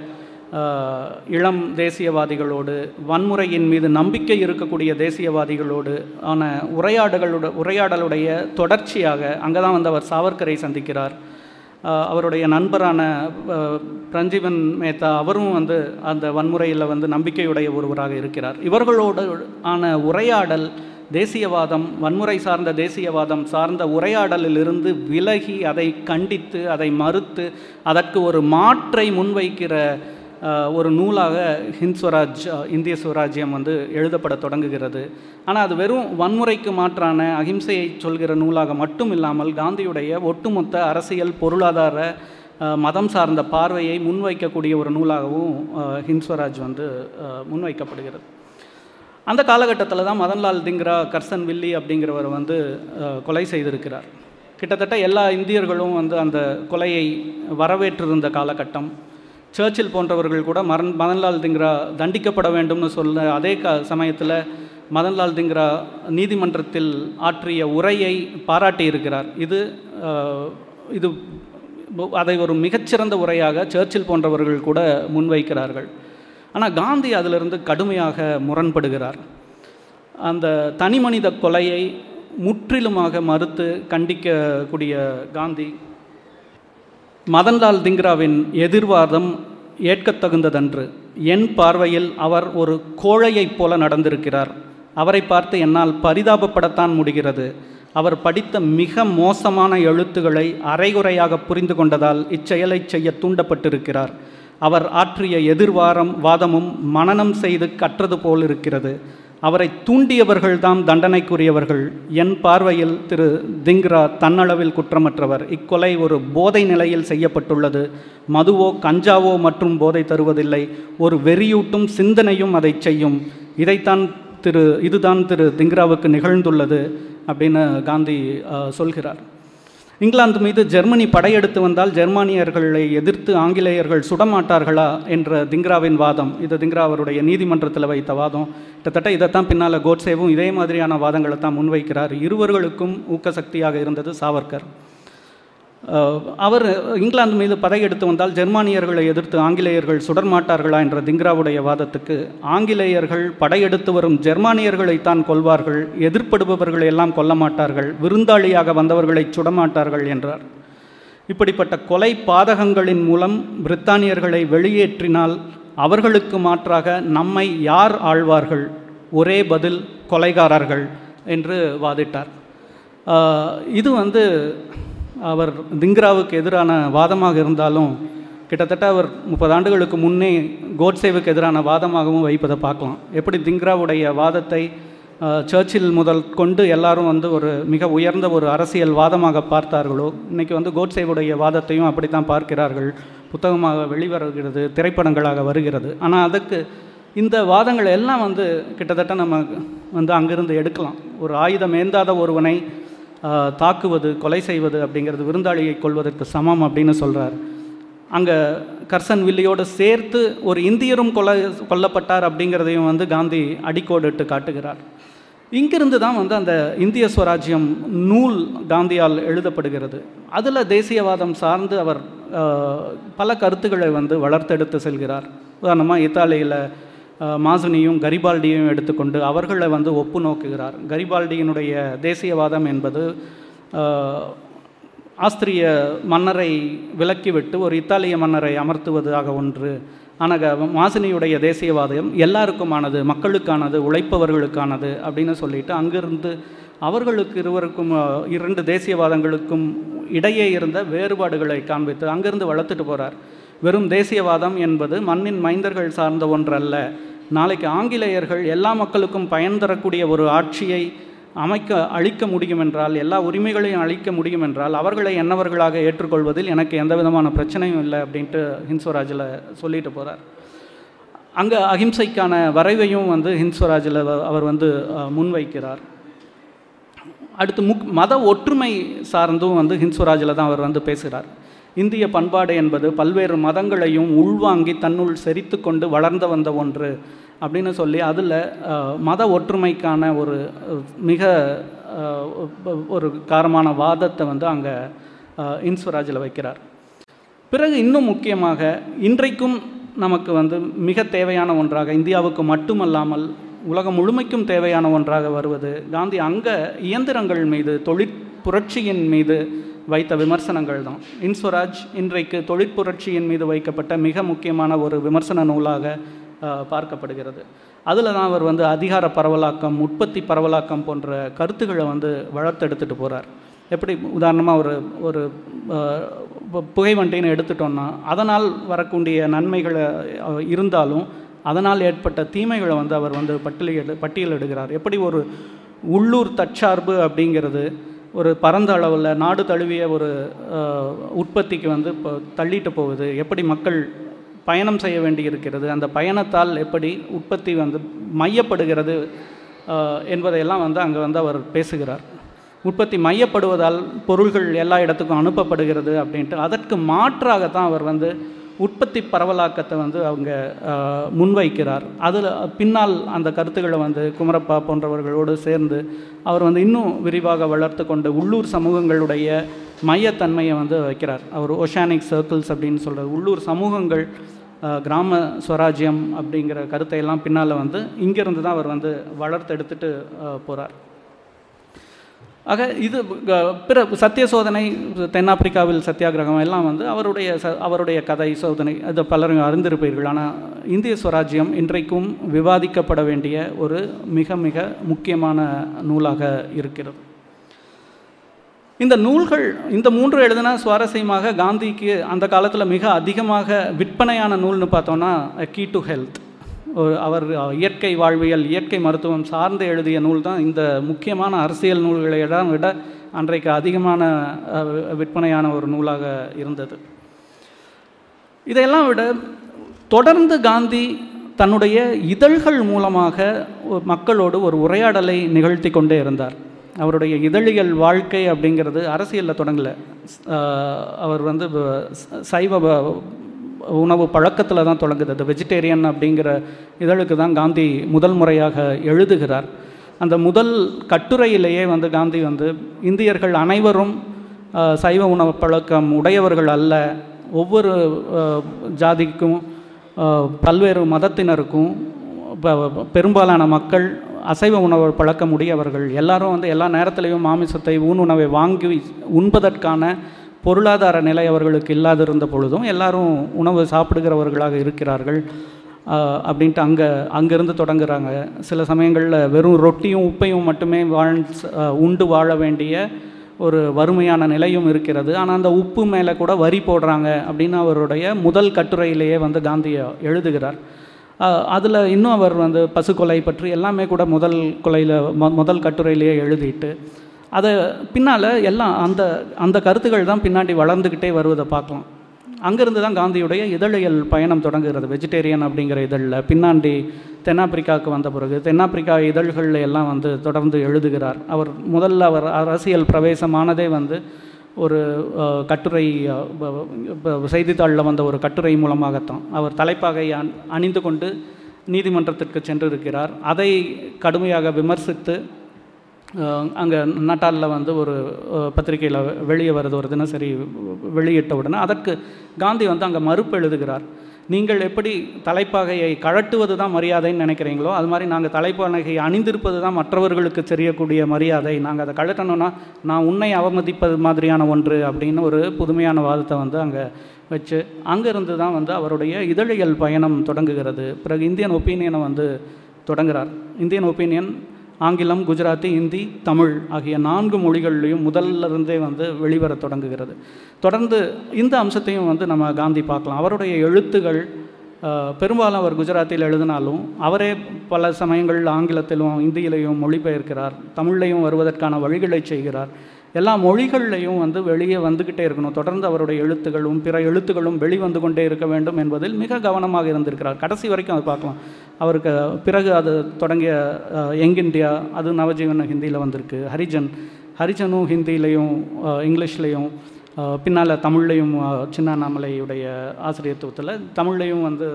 இளம் தேசியவாதிகளோடு வன்முறையின் மீது நம்பிக்கை இருக்கக்கூடிய தேசியவாதிகளோடு ஆன உரையாடுகளோட உரையாடலுடைய தொடர்ச்சியாக அங்கே தான் வந்து அவர் சாவர்கரை சந்திக்கிறார். அவருடைய நண்பரான பிரஞ்சீவன் மேத்தா அவரும் வந்து அந்த வன்முறையில் வந்து நம்பிக்கையுடைய ஒருவராக இருக்கிறார். இவர்களோடு ஆன உரையாடல் தேசியவாதம் வன்முறை சார்ந்த தேசியவாதம் சார்ந்த உரையாடலிலிருந்து விலகி அதை கண்டித்து அதை மறுத்து அதற்கு ஒரு மாற்றை முன்வைக்கிற ஒரு நூலாக ஹிந்த் ஸ்வராஜ் இந்திய சுவராஜ்யம் வந்து எழுதப்பட தொடங்குகிறது. ஆனால் அது வெறும் வன்முறைக்கு மாற்றான அகிம்சையை சொல்கிற நூலாக மட்டும் இல்லாமல் காந்தியுடைய ஒட்டுமொத்த அரசியல் பொருளாதார மதம் சார்ந்த பார்வையை முன்வைக்கக்கூடிய ஒரு நூலாகவும் ஹிந்த் ஸ்வராஜ் வந்து முன்வைக்கப்படுகிறது. அந்த காலகட்டத்தில் தான் மதன்லால் திங்ரா கர்சன் வில்லி அப்படிங்கிறவர் வந்து கொலை செய்திருக்கிறார். கிட்டத்தட்ட எல்லா இந்தியர்களும் வந்து அந்த கொலையை வரவேற்றிருந்த காலகட்டம். சர்ச்சில் போன்றவர்கள் கூட மரன் மதன்லால் திங்ரா தண்டிக்கப்பட வேண்டும்னு சொல்ல அதே க சமயத்தில் மதன்லால் திங்ரா நீதிமன்றத்தில் ஆற்றிய உரையை பாராட்டியிருக்கிறார் இது இது அதை ஒரு மிகச்சிறந்த உரையாக சர்ச்சில் போன்றவர்கள் கூட முன்வைக்கிறார்கள். ஆனால் காந்தி அதிலிருந்து கடுமையாக முரண்படுகிறார். அந்த தனி மனித கொலையை முற்றிலுமாக மறுத்து கண்டிக்கக்கூடிய காந்தி மதன்லால் திங்ராவின் எதிர்வாதம் ஏற்கத்தகுந்ததன்று. என் பார்வையில் அவர் ஒரு கோழையைப் போல நடந்திருக்கிறார். அவரை பார்த்து என்னால் பரிதாபப்படத்தான் முடிகிறது. அவர் படித்த மிக மோசமான எழுத்துக்களை அரைகுறையாக புரிந்து கொண்டதால் இச்செயலை செய்ய தூண்டப்பட்டிருக்கிறார். அவர் ஆற்றிய எதிர்வாரம் வாதமும் மனனம் செய்து கற்றது போல் இருக்கிறது அவரை தூண்டியவர்கள்தாம் தண்டனைக்குரியவர்கள். என் பார்வையில் திரு திங்ரா தன்னளவில் குற்றமற்றவர். இக்கொலை ஒரு போதை நிலையில் செய்யப்பட்டுள்ளது. மதுவோ கஞ்சாவோ மற்றும் போதை தருவதில்லை. ஒரு வெறியூட்டும் சிந்தனையும் அதை செய்யும். இதைத்தான் திரு இதுதான் திரு திங்ராவுக்கு நிகழ்ந்துள்ளது அப்படின்னு காந்தி சொல்கிறார். இங்கிலாந்து மீது ஜெர்மனி படையெடுத்து வந்தால் ஜெர்மானியர்களை எதிர்த்து ஆங்கிலேயர்கள் சுடமாட்டார்களா என்ற திங்ராவின் வாதம். இது திங்ரா அவருடைய நீதிமன்றத்தில் வைத்த வாதம். கிட்டத்தட்ட இதைத்தான் பின்னால் கோட்சேவும் இதே மாதிரியான வாதங்களை தான் முன்வைக்கிறார். இருவர்களுக்கும் ஊக்க சக்தியாக இருந்தது சாவர்கர். அவர் இங்கிலாந்து மீது படையெடுத்து வந்தால் ஜெர்மானியர்களை எதிர்த்து ஆங்கிலேயர்கள் சுடர்மாட்டார்களா என்ற திங்ராவுடைய வாதத்துக்கு ஆங்கிலேயர்கள் படையெடுத்து வரும் ஜெர்மானியர்களைத்தான் கொள்வார்கள் எதிர்ப்படுபவர்களை எல்லாம் கொல்ல மாட்டார்கள் விருந்தாளியாக வந்தவர்களை சுடமாட்டார்கள் என்றார். இப்படிப்பட்ட கொலை பாதகங்களின் மூலம் பிரித்தானியர்களை வெளியேற்றினால் அவர்களுக்கு மாற்றாக நம்மை யார் ஆழ்வார்கள் ஒரே பதில் கொலைகாரர்கள் என்று வாதிட்டார். இது வந்து அவர் திங்ராவுக்கு எதிரான வாதமாக இருந்தாலும் கிட்டத்தட்ட அவர் முப்பது ஆண்டுகளுக்கு முன்னே கோட்சேவுக்கு எதிரான வாதமாகவும் வைப்பதை பார்க்கலாம். எப்படி திங்ராவுடைய வாதத்தை சர்ச்சில் முதல் கொண்டு எல்லாரும் வந்து ஒரு மிக உயர்ந்த ஒரு அரசியல் வாதமாக பார்த்தார்களோ இன்றைக்கி வந்து கோட்சேவுடைய வாதத்தையும் அப்படி தான் பார்க்கிறார்கள். புத்தகமாக வெளிவருகிறது திரைப்படங்களாக வருகிறது. ஆனால் அதுக்கு இந்த வாதங்கள் எல்லாம் வந்து கிட்டத்தட்ட நம்ம வந்து அங்கிருந்து எடுக்கலாம். ஒரு ஆயுதம் ஏந்தாத ஒருவனை தாக்குவது கொலை செய்வது அப்படிங்கிறது விருந்தாளியை கொள்வதற்கு சமம் அப்படின்னு சொல்கிறார் அங்கே கர்சன் வில்லியோடு சேர்த்து ஒரு இந்தியரும் கொலை கொல்லப்பட்டார் அப்படிங்கிறதையும் வந்து காந்தி அடிக்கோடிட்டு காட்டுகிறார். இங்கிருந்து தான் வந்து அந்த இந்திய சுவராஜ்யம் நூல் காந்தியால் எழுதப்படுகிறது. அதில் தேசியவாதம் சார்ந்து அவர் பல கருத்துக்களை வந்து வளர்த்தெடுத்து செல்கிறார். உதாரணமாக இத்தாலியில் மாசுனியும் கரிபால்டியும் எடுத்துக்கொண்டு அவர்களை வந்து ஒப்பு நோக்குகிறார். கரிபால்டியினுடைய தேசியவாதம் என்பது ஆஸ்திரிய மன்னரை விலக்கிவிட்டு ஒரு இத்தாலிய மன்னரை அமர்த்துவதாக ஒன்று. ஆனால் மாசினியுடைய தேசியவாதம் எல்லாருக்குமானது மக்களுக்கானது உழைப்பவர்களுக்கானது அப்படின்னு சொல்லிட்டு அங்கிருந்து அவர்களுக்கு இருவருக்கும் இரண்டு தேசியவாதங்களுக்கும் இடையே இருந்த வேறுபாடுகளை காண்பித்து அங்கிருந்து வளர்த்துட்டு போகிறார் வெறும் தேசியவாதம் என்பது மண்ணின் மைந்தர்கள் சார்ந்த ஒன்றல்ல. நாளைக்கு ஆங்கிலேயர்கள் எல்லா மக்களுக்கும் பயன் தரக்கூடிய ஒரு ஆட்சியை அமைக்க அளிக்க முடியும் என்றால் எல்லா உரிமைகளையும் அளிக்க முடியும் என்றால் அவர்களை என்னவர்களாக ஏற்றுக்கொள்வதில் எனக்கு எந்த விதமான பிரச்சனையும் இல்லை அப்படின்ட்டு ஹின்ஸ்வராஜில் சொல்லிட்டு போகிறார் அங்கே அகிம்சைக்கான வரைவையும் வந்து ஹின்ஸ்வராஜில் அவர் வந்து முன்வைக்கிறார். அடுத்து முக் மத ஒற்றுமை சார்ந்தும் வந்து ஹின்ஸ்வராஜில் தான் அவர் வந்து பேசுகிறார். இந்திய பண்பாடு என்பது பல்வேறு மதங்களையும் உள்வாங்கி தன்னுள் செறித்து கொண்டு வளர்ந்து வந்த ஒன்று அப்படின்னு சொல்லி அதில் மத ஒற்றுமைக்கான ஒரு மிக ஒரு காரமான வாதத்தை வந்து அங்கே இன்ஸ்வராஜில் வைக்கிறார். பிறகு இன்னும் முக்கியமாக இன்றைக்கும் நமக்கு வந்து மிக தேவையான ஒன்றாக இந்தியாவுக்கு மட்டுமல்லாமல் உலகம் முழுமைக்கும் தேவையான ஒன்றாக வருவது காந்தி அங்க இயந்திரங்கள் மீது தொழிற் புரட்சியின் மீது வைத்த விமர்சனங்கள் தான் இன்ஸ்வராஜ் இன்றைக்கு தொழிற்புரட்சியின் மீது வைக்கப்பட்ட மிக முக்கியமான ஒரு விமர்சன நூலாக பார்க்கப்படுகிறது. அதில் தான் அவர் வந்து அதிகார பரவலாக்கம் உற்பத்தி பரவலாக்கம் போன்ற கருத்துக்களை வந்து வளர்த்தெடுத்துட்டு போகிறார் எப்படி உதாரணமாக ஒரு ஒரு புகைவண்டின்னு பு- எடுத்துட்டோம்னா அதனால் வரக்கூடிய நன்மைகள் இருந்தாலும் அதனால் ஏற்பட்ட தீமைகளை வந்து அவர் வந்து பட்டியலிடு பட்டியலிடுகிறார். எப்படி ஒரு உள்ளூர் தற்சார்பு அப்படிங்கிறது ஒரு பரந்த அளவில் நாடு தழுவிய ஒரு உற்பத்திக்கு வந்து இப்போ தள்ளிட்டு போகுது. எப்படி மக்கள் பயணம் செய்ய வேண்டி இருக்கிறது அந்த பயணத்தால் எப்படி உற்பத்தி வந்து மையப்படுகிறது என்பதையெல்லாம் வந்து அங்கே வந்து அவர் பேசுகிறார். உற்பத்தி மையப்படுவதால் பொருள்கள் எல்லா இடத்துக்கும் அனுப்பப்படுகிறது அப்படின்ட்டு அதற்கு மாற்றாகத்தான் அவர் வந்து உற்பத்தி பரவலாக்கத்தை வந்து அவங்க முன்வைக்கிறார். அதில் பின்னால் அந்த கருத்துக்களை வந்து குமரப்பா போன்றவர்களோடு சேர்ந்து அவர் வந்து இன்னும் விரிவாக வளர்த்து கொண்டு உள்ளூர் சமூகங்களுடைய மையத்தன்மையை வந்து வைக்கிறார். அவர் ஓஷானிக் சர்க்கிள்ஸ் அப்படின்னு சொல்கிறது உள்ளூர் சமூகங்கள் கிராம ஸ்வராஜ்யம் அப்படிங்கிற கருத்தையெல்லாம் பின்னால் வந்து இங்கேருந்து தான் அவர் வந்து வளர்த்தெடுத்துட்டு போகிறார் ஆக இது க- பிற சத்திய சோதனை தென்னாப்பிரிக்காவில் சத்தியாகிரகம் எல்லாம் வந்து அவருடைய ச அவருடைய கதை சோதனை அது பலரும் அறிந்திருப்பீர்கள். ஆனால் இந்திய சுவராஜ்யம் இன்றைக்கும் விவாதிக்கப்பட வேண்டிய ஒரு மிக மிக முக்கியமான நூலாக இருக்கிறது. இந்த நூல்கள் இந்த மூன்று எழுதினா சுவாரஸ்யமாக காந்திக்கு அந்த காலத்தில் மிக அதிகமாக விற்பனையான நூல்னு பார்த்தோன்னா கீ டு ஹெல்த். ஒரு அவர் இயற்கை வாழ்வியல் இயற்கை மருத்துவம் சார்ந்து எழுதிய நூல் தான் இந்த முக்கியமான அரசியல் நூல்களை எல்லாம் விட அன்றைக்கு அதிகமான விற்பனையான ஒரு நூலாக இருந்தது. இதையெல்லாம் விட தொடர்ந்து காந்தி தன்னுடைய இதழ்கள் மூலமாக மக்களோடு ஒரு உரையாடலை நிகழ்த்தி கொண்டே இருந்தார். அவருடைய இதழியல் வாழ்க்கை அப்படிங்கிறது அரசியலில் தொடங்கலை. அவர் வந்து சைவ உணவு பழக்கத்தில் தான் தொடங்குது. அது வெஜிடேரியன் அப்படிங்கிற இதழுக்கு தான் காந்தி முதல் முறையாக எழுதுகிறார். அந்த முதல் கட்டுரையிலேயே வந்து காந்தி வந்து இந்தியர்கள் அனைவரும் சைவ உணவு பழக்கம் உடையவர்கள் அல்ல. ஒவ்வொரு ஜாதிக்கும் பல்வேறு மதத்தினருக்கும் பெரும்பாலான மக்கள் அசைவ உணவு பழக்கம் உடையவர்கள். எல்லாரும் வந்து எல்லா நேரத்திலையும் மாமிசத்தை ஊன் உணவை வாங்கி உண்பதற்கான பொருளாதார நிலை அவர்களுக்கு இல்லாதிருந்த பொழுதும் எல்லாரும் உணவு சாப்பிடுகிறவர்களாக இருக்கிறார்கள். அப்படின்ட்டு அங்கே அங்கேருந்து தொடங்குறாங்க. சில சமயங்களில் வெறும் ரொட்டியும் உப்பையும் மட்டுமே வாழ் உண்டு வாழ வேண்டிய ஒரு வறுமையான நிலையும் இருக்கிறது. ஆனால் அந்த உப்பு மேலே கூட வரி போடுறாங்க அப்படின்னு அவருடைய முதல் கட்டுரையிலேயே வந்து காந்தியை எழுதுகிறார். அதில் இன்னும் அவர் வந்து பசுக்கொலை பற்றி எல்லாமே கூட முதல் கொலையில் மொ முதல் கட்டுரையிலேயே எழுதிட்டு அதை பின்னால் எல்லாம் அந்த அந்த கருத்துக்கள் தான் பின்னாடி வளர்ந்துக்கிட்டே வருவதை பார்க்கலாம். அங்கேருந்து தான் காந்தியுடைய இதழியல் பயணம் தொடங்குகிறது வெஜிடேரியன் அப்படிங்கிற இதழில். பின்னாண்டி தென்னாப்பிரிக்காவுக்கு வந்த பிறகு தென்னாப்பிரிக்கா இதழ்களில் எல்லாம் வந்து தொடர்ந்து எழுதுகிறார். அவர் முதல்ல அவர் அரசியல் பிரவேசமானதே வந்து ஒரு கட்டுரை செய்தித்தாளில் வந்த ஒரு கட்டுரை மூலமாகத்தான். அவர் தலைப்பாகை அணிந்து கொண்டு நீதிமன்றத்திற்கு சென்றிருக்கிறார். அதை கடுமையாக விமர்சித்து அங்கே நட்டாலில் வந்து ஒரு பத்திரிகையில் வெளியே வருது ஒரு தினசரி வெளியிட்ட உடனே அதற்கு காந்தி வந்து அங்கே மறுப்பு எழுதுகிறார். நீங்கள் எப்படி தலைப்பாகையை கழட்டுவது தான் மரியாதைன்னு நினைக்கிறீங்களோ அது மாதிரி நாங்கள் தலைப்பாகையை அணிந்திருப்பது தான் மற்றவர்களுக்கு தெரியக்கூடிய மரியாதை. நாங்கள் அதை கழட்டணும்னா நான் உன்னை அவமதிப்பது மாதிரியான ஒன்று அப்படின்னு ஒரு புதுமையான வாதத்தை வந்து அங்கே வச்சு அங்கேருந்து தான் வந்து அவருடைய இதழியல் பயணம் தொடங்குகிறது. பிறகு இந்தியன் ஒப்பீனியனை வந்து தொடங்குகிறார் இந்தியன் ஒப்பீனியன் ஆங்கிலம் குஜராத்தி இந்தி தமிழ் ஆகிய நான்கு மொழிகள்லையும் முதல்ல இருந்தே வந்து வெளிவரத் தொடங்குகிறது. தொடர்ந்து இந்த அம்சத்தையும் வந்து நம்ம காந்தி பார்க்கலாம். அவருடைய எழுத்துகள் பெரும்பாலும் அவர் குஜராத்தில் எழுதினாலும் அவரே பல சமயங்கள் ஆங்கிலத்திலும் இந்தியிலையும் மொழிபெயர்க்கிறார் தமிழ்லையும் வருவதற்கான வழிகளை செய்கிறார். எல்லா மொழிகள்லையும் வந்து வெளியே வந்துக்கிட்டே இருக்கணும். தொடர்ந்து அவருடைய எழுத்துகளும் பிற எழுத்துகளும் வெளிவந்து கொண்டே இருக்க வேண்டும் என்பதில் மிக கவனமாக இருந்திருக்கிறார். கடைசி வரைக்கும் அதை பார்க்கலாம். அவருக்கு பிறகு அது தொடங்கிய யங் இந்தியா அது நவஜீவன ஹிந்தியில் வந்திருக்கு. ஹரிஜன் ஹரிஜனும் ஹிந்திலையும் இங்கிலீஷ்லேயும் பின்னால் தமிழ்லையும் அஹ், ஆசிரியத்துவத்தில் தமிழ்லையும் வந்து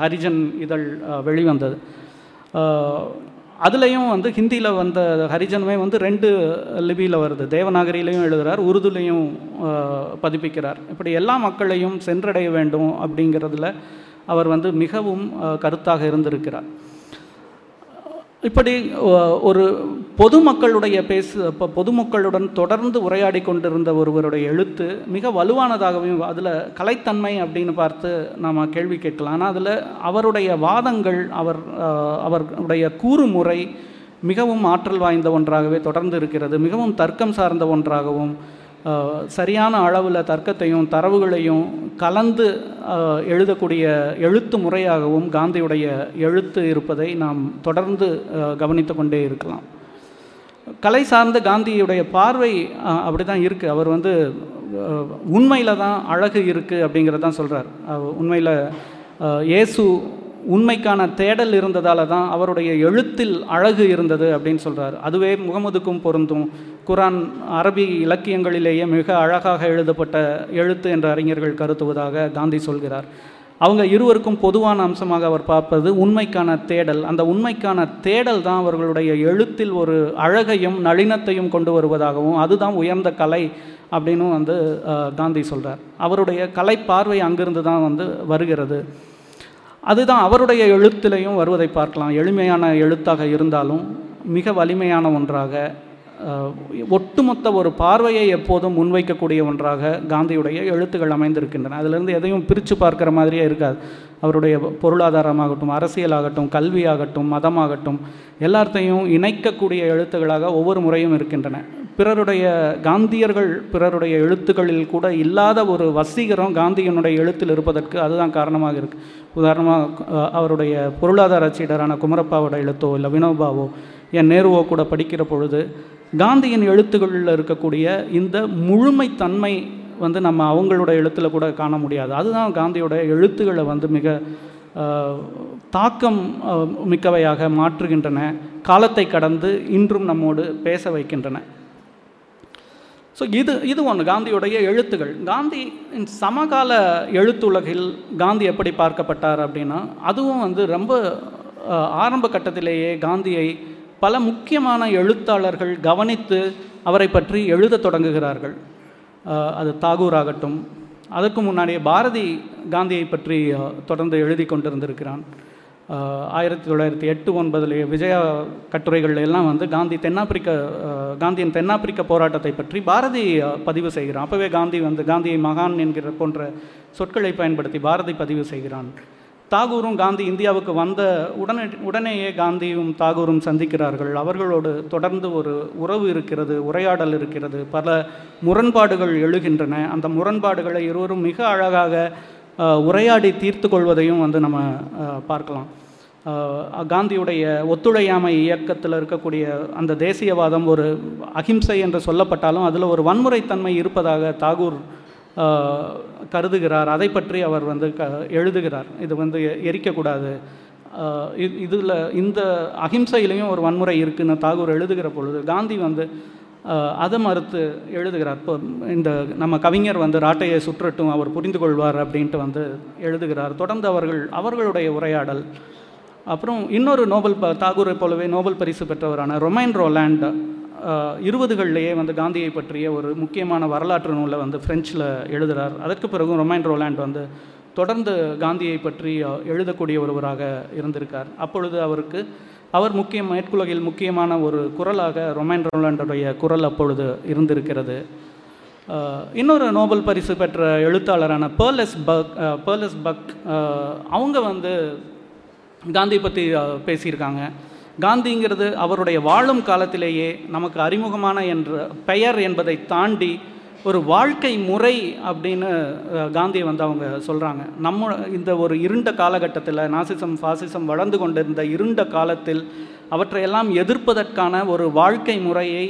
ஹரிஜன் இதழ் வெளிவந்தது. அதுலேயும் வந்து ஹிந்தியில் வந்த ஹரிஜனுமே வந்து ரெண்டு லிபியில் வருது. தேவநாகரியிலையும் எழுதுகிறார் உருதுலையும் பதிப்பிக்கிறார். இப்படி எல்லா மக்களையும் சென்றடைய வேண்டும் அப்படிங்கிறதுல அவர் வந்து மிகவும் கருத்தாக இருந்திருக்கிறார். இப்படி ஒரு பொதுமக்களுடைய பேசு இப்போ பொதுமக்களுடன் தொடர்ந்து உரையாடி கொண்டிருந்த ஒருவருடைய எழுத்து மிக வலுவானதாகவும் அதில் கலைத்தன்மை அப்படின்னு பார்த்து நாம் கேள்வி கேட்கலாம். ஆனால் அதில் அவருடைய வாதங்கள் அவர் அவருடைய கூறுமுறை மிகவும் ஆற்றல் வாய்ந்த ஒன்றாகவே தொடர்ந்து இருக்கிறது. மிகவும் தர்க்கம் சார்ந்த ஒன்றாகவும் சரியான அளவில் தர்க்கத்தையும் தரவுகளையும் கலந்து எழுதக்கூடிய எழுத்து முறையாகவும் காந்தியுடைய எழுத்து இருப்பதை நாம் தொடர்ந்து கவனித்து கொண்டே இருக்கலாம். கலை சார்ந்த காந்தியுடைய பார்வை அப்படி தான் இருக்குது அவர் வந்து உண்மையில் தான் அழகு இருக்குது அப்படிங்கிறதான் சொல்கிறார் உண்மையில் இயேசு உண்மைக்கான தேடல் இருந்ததால் தான் அவருடைய எழுத்தில் அழகு இருந்தது அப்படின்னு சொல்கிறார் அதுவே முகமதுக்கும் பொருந்தும். குரான் அரபி இலக்கியங்களிலேயே மிக அழகாக எழுதப்பட்ட எழுத்து என்ற அறிஞர்கள் கருத்துவதாக காந்தி சொல்கிறார். அவங்க இருவருக்கும் பொதுவான அம்சமாக அவர் பார்ப்பது உண்மைக்கான தேடல். அந்த உண்மைக்கான தேடல் தான் அவர்களுடைய எழுத்தில் ஒரு அழகையும் நளினத்தையும் கொண்டு வருவதாகவும் அதுதான் உயர்ந்த கலை அப்படின்னும் வந்து காந்தி சொல்கிறார் அவருடைய கலை பார்வை அங்கிருந்து தான் வந்து வருகிறது. அதுதான் அவருடைய எழுத்திலையும் வருவதை பார்க்கலாம். எளிமையான எழுத்தாக இருந்தாலும் மிக வலிமையான ஒன்றாக ஒட்டுமொத்த ஒரு பார்வையை எப்போதும் முன்வைக்கக்கூடிய ஒன்றாக காந்தியுடைய எழுத்துக்கள் அமைந்திருக்கின்றன. அதிலிருந்து எதையும் பிரித்து பார்க்குற மாதிரியே இருக்காது. அவருடைய பொருளாதாரமாகட்டும் அரசியலாகட்டும் கல்வியாகட்டும் மதமாகட்டும் எல்லாத்தையும் இணைக்கக்கூடிய எழுத்துக்களாக ஒவ்வொரு முறையும் இருக்கின்றன. பிறருடைய காந்தியர்கள் பிறருடைய எழுத்துக்களில் கூட இல்லாத ஒரு வசீகரம் காந்தியினுடைய எழுத்தில் இருப்பதற்கு அதுதான் காரணமாக இருக்குது உதாரணமாக அவருடைய பொருளாதார சீடரான குமரப்பாவோட எழுத்தோ இல்லை வினோபாவோ என் நேருவோ கூட படிக்கிற பொழுது காந்தியின் எழுத்துக்களில் இருக்கக்கூடிய இந்த முழுமைத்தன்மை வந்து நம்ம அவங்களோட எழுத்தில் கூட காண முடியாது. அதுதான் காந்தியோட எழுத்துக்களை வந்து மிக தாக்கம் மிக்கவையாக மாற்றுகின்றன காலத்தை கடந்து இன்றும் நம்மோடு பேச வைக்கின்றன. ஸோ இது இது ஒன்று காந்தியுடைய எழுத்துகள். காந்தி சமகால எழுத்துலகில் காந்தி எப்படி பார்க்கப்பட்டார் அப்படின்னா அதுவும் வந்து ரொம்ப ஆரம்ப கட்டத்திலேயே காந்தியை பல முக்கியமான எழுத்தாளர்கள் கவனித்து அவரை பற்றி எழுதத் தொடங்குகிறார்கள். அது தாகூர் ஆகட்டும். அதற்கு முன்னாடியே பாரதி காந்தியை பற்றி தொடர்ந்து எழுதி கொண்டிருந்திருக்கிறான். ஆயிரத்தி தொள்ளாயிரத்தி எட்டு ஒன்பதுலேயே விஜயா கட்டுரைகள் எல்லாம் வந்து காந்தி தென்னாப்பிரிக்க காந்தியின் தென்னாப்பிரிக்க போராட்டத்தை பற்றி பாரதி பதிவு செய்கிறான். அப்போவே காந்தி வந்து காந்தியை மகான் என்கிற போன்ற சொற்களை பயன்படுத்தி பாரதி பதிவு செய்கிறான். தாகூரும் காந்தி இந்தியாவுக்கு வந்த உடனே உடனேயே காந்தியும் தாகூரும் சந்திக்கிறார்கள். அவர்களோடு தொடர்ந்து ஒரு உறவு இருக்கிறது உரையாடல் இருக்கிறது. பல முரண்பாடுகள் எழுகின்றன. அந்த முரண்பாடுகளை இருவரும் மிக அழகாக உரையாடி தீர்த்து கொள்வதையும் வந்து நம்ம பார்க்கலாம். காந்தியுடைய ஒத்துழையாமை இயக்கத்தில் இருக்கக்கூடிய அந்த தேசியவாதம் ஒரு அகிம்சை என்று சொல்லப்பட்டாலும் அதில் ஒரு வன்முறைத்தன்மை இருப்பதாக தாகூர் கருதுகிறார். அதை பற்றி அவர் வந்து க எழுதுகிறார். இது வந்து எ- எரிக்கக்கூடாது. இதில் இந்த அகிம்சையிலையும் ஒரு வன்முறை இருக்குன்னு தாகூர் எழுதுகிற பொழுது காந்தி வந்து அதை மறுத்து எழுதுகிறார். இப்போ இந்த நம்ம கவிஞர் வந்து ராட்டையை சுற்றட்டும் அவர் புரிந்து கொள்வார் அப்படின்ட்டு வந்து எழுதுகிறார். தொடர்ந்து அவர்கள் அவர்களுடைய உரையாடல். அப்புறம் இன்னொரு நோபல் ப தாகூரை போலவே நோபல் பரிசு பெற்றவரான ரொமைன் ரோலாண்ட் இருபதுகள்லேயே வந்து காந்தியை பற்றிய ஒரு முக்கியமான வரலாற்று நூலை வந்து ஃப்ரெஞ்சில் எழுதுகிறார் அதற்கு பிறகும் ரொமைன் ரோலாண்ட் வந்து தொடர்ந்து காந்தியை பற்றி எழுதக்கூடிய ஒருவராக இருந்திருக்கார். அப்பொழுது அவருக்கு அவர் முக்கிய மேற்குலகில் முக்கியமான ஒரு குரலாக ரொமைன் ரோலாண்டுடைய குரல் அப்பொழுது இருந்திருக்கிறது. இன்னொரு நோபல் பரிசு பெற்ற எழுத்தாளரான பேர்லஸ் பக் அஹ், பேர்லஸ் பக் அவங்க வந்து காந்தி பற்றி பேசியிருக்காங்க. காந்திங்கிறது அவருடைய வாழும் காலத்திலேயே நமக்கு அறிமுகமான என்ற பெயர் என்பதை தாண்டி ஒரு வாழ்க்கை முறை அப்படின்னு காந்தியை வந்து அவங்க சொல்கிறாங்க நம்ம இந்த ஒரு இருண்ட காலகட்டத்தில் நாசிசம் ஃபாசிசம் வளர்ந்து கொண்டிருந்த இருண்ட காலத்தில் அவற்றையெல்லாம் எதிர்ப்பதற்கான ஒரு வாழ்க்கை முறையை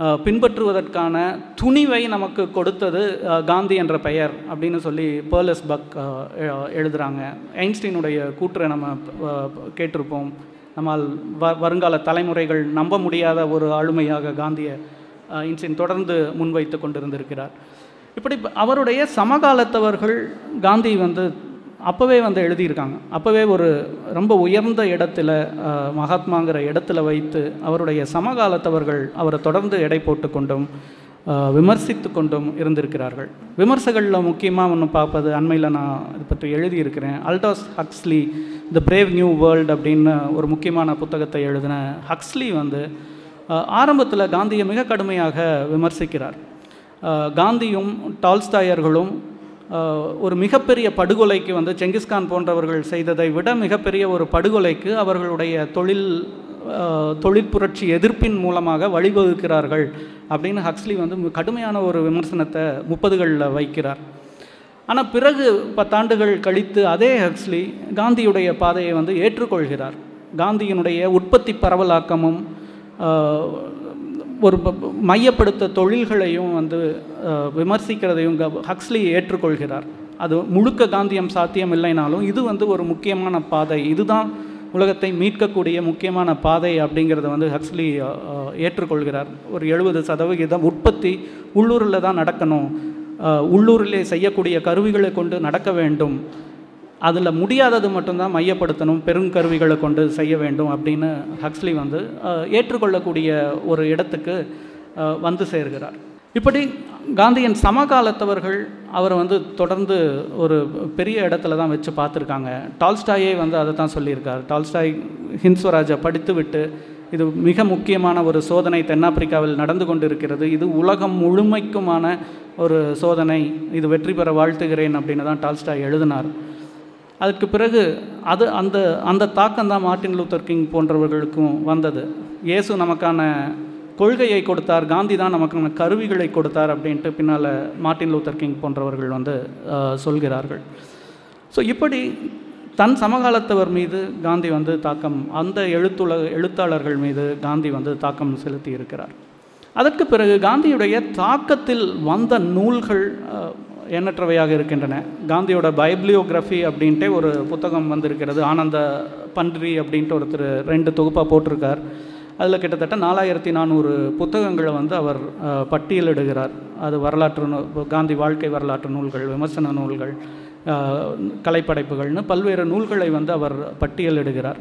பின்பற்றுவதற்கான துணிவை நமக்கு கொடுத்தது காந்தி என்ற பெயர் அப்படின்னு சொல்லி பேர்லஸ் பக் எழுதுகிறாங்க எழுதுறாங்க. ஐன்ஸ்டீனுடைய கூற்றை நம்ம கேட்டிருப்போம். நம்மால் வ வருங்கால தலைமுறைகள் நம்ப முடியாத ஒரு ஆளுமையாக காந்தியை இன்சின் தொடர்ந்து முன்வைத்து கொண்டிருந்திருக்கிறார். இப்படி அவருடைய சமகாலத்தவர்கள் காந்தி வந்து அப்போவே வந்து எழுதியிருக்காங்க. அப்போவே ஒரு ரொம்ப உயர்ந்த இடத்துல மகாத்மாங்கிற இடத்துல வைத்து அவருடைய சமகாலத்தவர்கள் அவரை தொடர்ந்து எடை போட்டு கொண்டும் விமர்சித்து கொண்டும் இருந்திருக்கிறார்கள். விமர்சகளில் முக்கியமாக ஒன்று பார்ப்பது அண்மையில் நான் இது பற்றி எழுதியிருக்கிறேன். Aldous Huxley the brave new world அப்படின்னு ஒரு முக்கியமான புத்தகத்தை எழுதின ஹக்ஸ்லி வந்து ஆரம்பத்தில் காந்தியை மிக கடுமையாக விமர்சிக்கிறார். காந்தியும் டால்ஸ்டாயர்களும் ஒரு மிகப்பெரிய படுகொலைக்கு வந்து செங்கிஸ்கான் போன்றவர்கள் செய்ததை விட மிகப்பெரிய ஒரு படுகொலைக்கு அவர்களுடைய தொழில் தொழிற்புரட்சி புரட்சி எதிர்ப்பின் மூலமாக வழிவகுக்கிறார்கள் அப்படின்னு ஹக்ஸ்லி வந்து கடுமையான ஒரு விமர்சனத்தை முப்பதுகளில் வைக்கிறார். ஆனால் பிறகு பத்தாண்டுகள் கழித்து அதே ஹக்ஸ்லி காந்தியுடைய பாதையை வந்து ஏற்றுக்கொள்கிறார். காந்தியினுடைய உற்பத்தி பரவலாக்கமும் ஒரு மையப்படுத்த தொழில்களையும் வந்து விமர்சிக்கிறதையும் ஹக்ஸ்லி ஏற்றுக்கொள்கிறார். அது முழுக்க காந்தியம் சாத்தியம் இல்லைனாலும் இது வந்து ஒரு முக்கியமான பாதை. இதுதான் உலகத்தை மீட்கக்கூடிய முக்கியமான பாதை அப்படிங்கிறத வந்து ஹக்ஸ்லி ஏற்றுக்கொள்கிறார். ஒரு எழுபது சதவிகிதம் உற்பத்தி உள்ளூரில் தான் நடக்கணும். உள்ளூரிலே செய்யக்கூடிய கருவிகளை கொண்டு நடக்க வேண்டும். அதில் முடியாதது மட்டும்தான் மையப்படுத்தணும் பெருங்கருவிகளை கொண்டு செய்ய வேண்டும் அப்படின்னு ஹக்ஸ்லி வந்து ஏற்றுக்கொள்ளக்கூடிய ஒரு இடத்துக்கு வந்து சேர்கிறார். இப்படி காந்தியின் சமகாலத்தவர்கள் அவரை வந்து தொடர்ந்து ஒரு பெரிய இடத்துல தான் வச்சு பார்த்துருக்காங்க. டால்ஸ்டாயே வந்து அதை தான் சொல்லியிருக்கார். டால்ஸ்டாய் ஹிந்த்ஸ்வராஜை படித்துவிட்டு இது மிக முக்கியமான ஒரு சோதனை தென்னாப்பிரிக்காவில் நடந்து கொண்டிருக்கிறது. இது உலகம் முழுமைக்குமான ஒரு சோதனை. இது வெற்றி பெற வாழ்த்துகிறேன் அப்படின்னு தான் டால்ஸ்டாய் எழுதினார். அதுக்கு பிறகு அது அந்த அந்த தாக்கம் தான் மார்ட்டின் லூத்தர் கிங் போன்றவர்களுக்கும் வந்தது. இயேசு நமக்கான கொள்கையை கொடுத்தார் காந்தி தான் நமக்கான கருவிகளை கொடுத்தார் அப்படின்ட்டு பின்னால் மார்ட்டின் லூத்தர் கிங் போன்றவர்கள் வந்து சொல்கிறார்கள். ஸோ இப்படி தன் சமகாலத்தவர் மீது காந்தி வந்து தாக்கம் அந்த எழுத்துல எழுத்தாளர்கள் மீது காந்தி வந்து தாக்கம் செலுத்தி இருக்கிறார் அதற்கு பிறகு காந்தியுடைய தாக்கத்தில் வந்த நூல்கள் எண்ணற்றவையாக இருக்கின்றன. காந்தியோட பைப்ளியோகிராஃபி அப்படின்ட்டே ஒரு புத்தகம் வந்திருக்கிறது. ஆனந்த பன்றி அப்படின்ட்டு ஒருத்தர் ரெண்டு தொகுப்பாக போட்டிருக்கார். அதில் கிட்டத்தட்ட நாலாயிரத்தி நானூறு புத்தகங்களை வந்து அவர் பட்டியலிடுகிறார். அது வரலாற்று நூ காந்தி வாழ்க்கை வரலாற்று நூல்கள் விமர்சன நூல்கள் கலைப்படைப்புகள்னு பல்வேறு நூல்களை வந்து அவர் பட்டியலிடுகிறார்.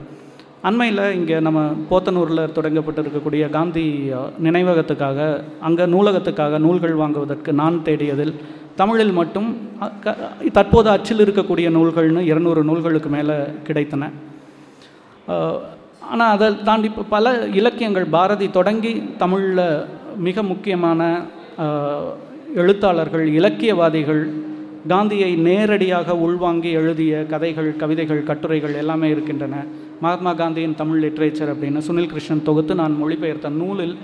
அண்மையில் இங்கே நம்ம போத்தனூரில் தொடங்கப்பட்டிருக்கக்கூடிய காந்தி நினைவகத்துக்காக அங்கே நூலகத்துக்காக நூல்கள் வாங்குவதற்கு நான் தேடியதில் தமிழில் மட்டும் க- தற்போது அச்சில் இருக்கக்கூடிய நூல்கள்னு இருநூறு நூல்களுக்கு மேலே கிடைத்தன. ஆனால் அதை தாண்டி இப்போ பல இலக்கியங்கள் பாரதி தொடங்கி தமிழில் மிக முக்கியமான எழுத்தாளர்கள் இலக்கியவாதிகள் காந்தியை நேரடியாக உள்வாங்கி எழுதிய கதைகள் கவிதைகள் கட்டுரைகள் எல்லாமே இருக்கின்றன. மகாத்மா காந்தியின் தமிழ் லிட்ரேச்சர் அப்படின்னு சுனில் கிருஷ்ணன் தொகுத்து நான் மொழிபெயர்த்த நூலில்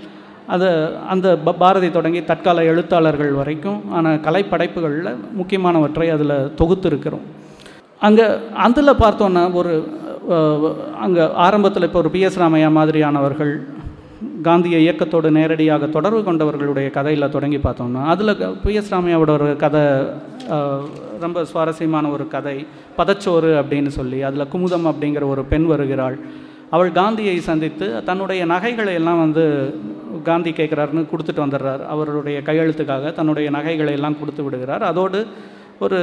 அதை அந்த ப- பாரதி தொடங்கி தற்கால எழுத்தாளர்கள் வரைக்கும் ஆன கலைப்படைப்புகளில் முக்கியமானவற்றை அதில் தொகுத்து இருக்கிறோம் அங்கே அதில் பார்த்தோன்னா ஒரு அங்கே ஆரம்பத்தில் இப்போ ஒரு பிஎஸ் ராமையா மாதிரியானவர்கள் காந்திய இயக்கத்தோடு நேரடியாக தொடர்பு கொண்டவர்களுடைய கதையில் தொடங்கி பார்த்தோம்னா அதில் பிஎஸ் ராமையாவோட ஒரு கதை ரொம்ப சுவாரஸ்யமான ஒரு கதை பதச்சோறு அப்படின்னு சொல்லி அதில் குமுதம் அப்படிங்கிற ஒரு பெண் வருகிறாள். அவள் காந்தியை சந்தித்து தன்னுடைய நகைகளை எல்லாம் வந்து காந்தி கேட்குறாருன்னு கொடுத்துட்டு வந்துடுறார். அவருடைய கையெழுத்துக்காக தன்னுடைய நகைகளை எல்லாம் கொடுத்து விடுகிறார். அதோடு ஒரு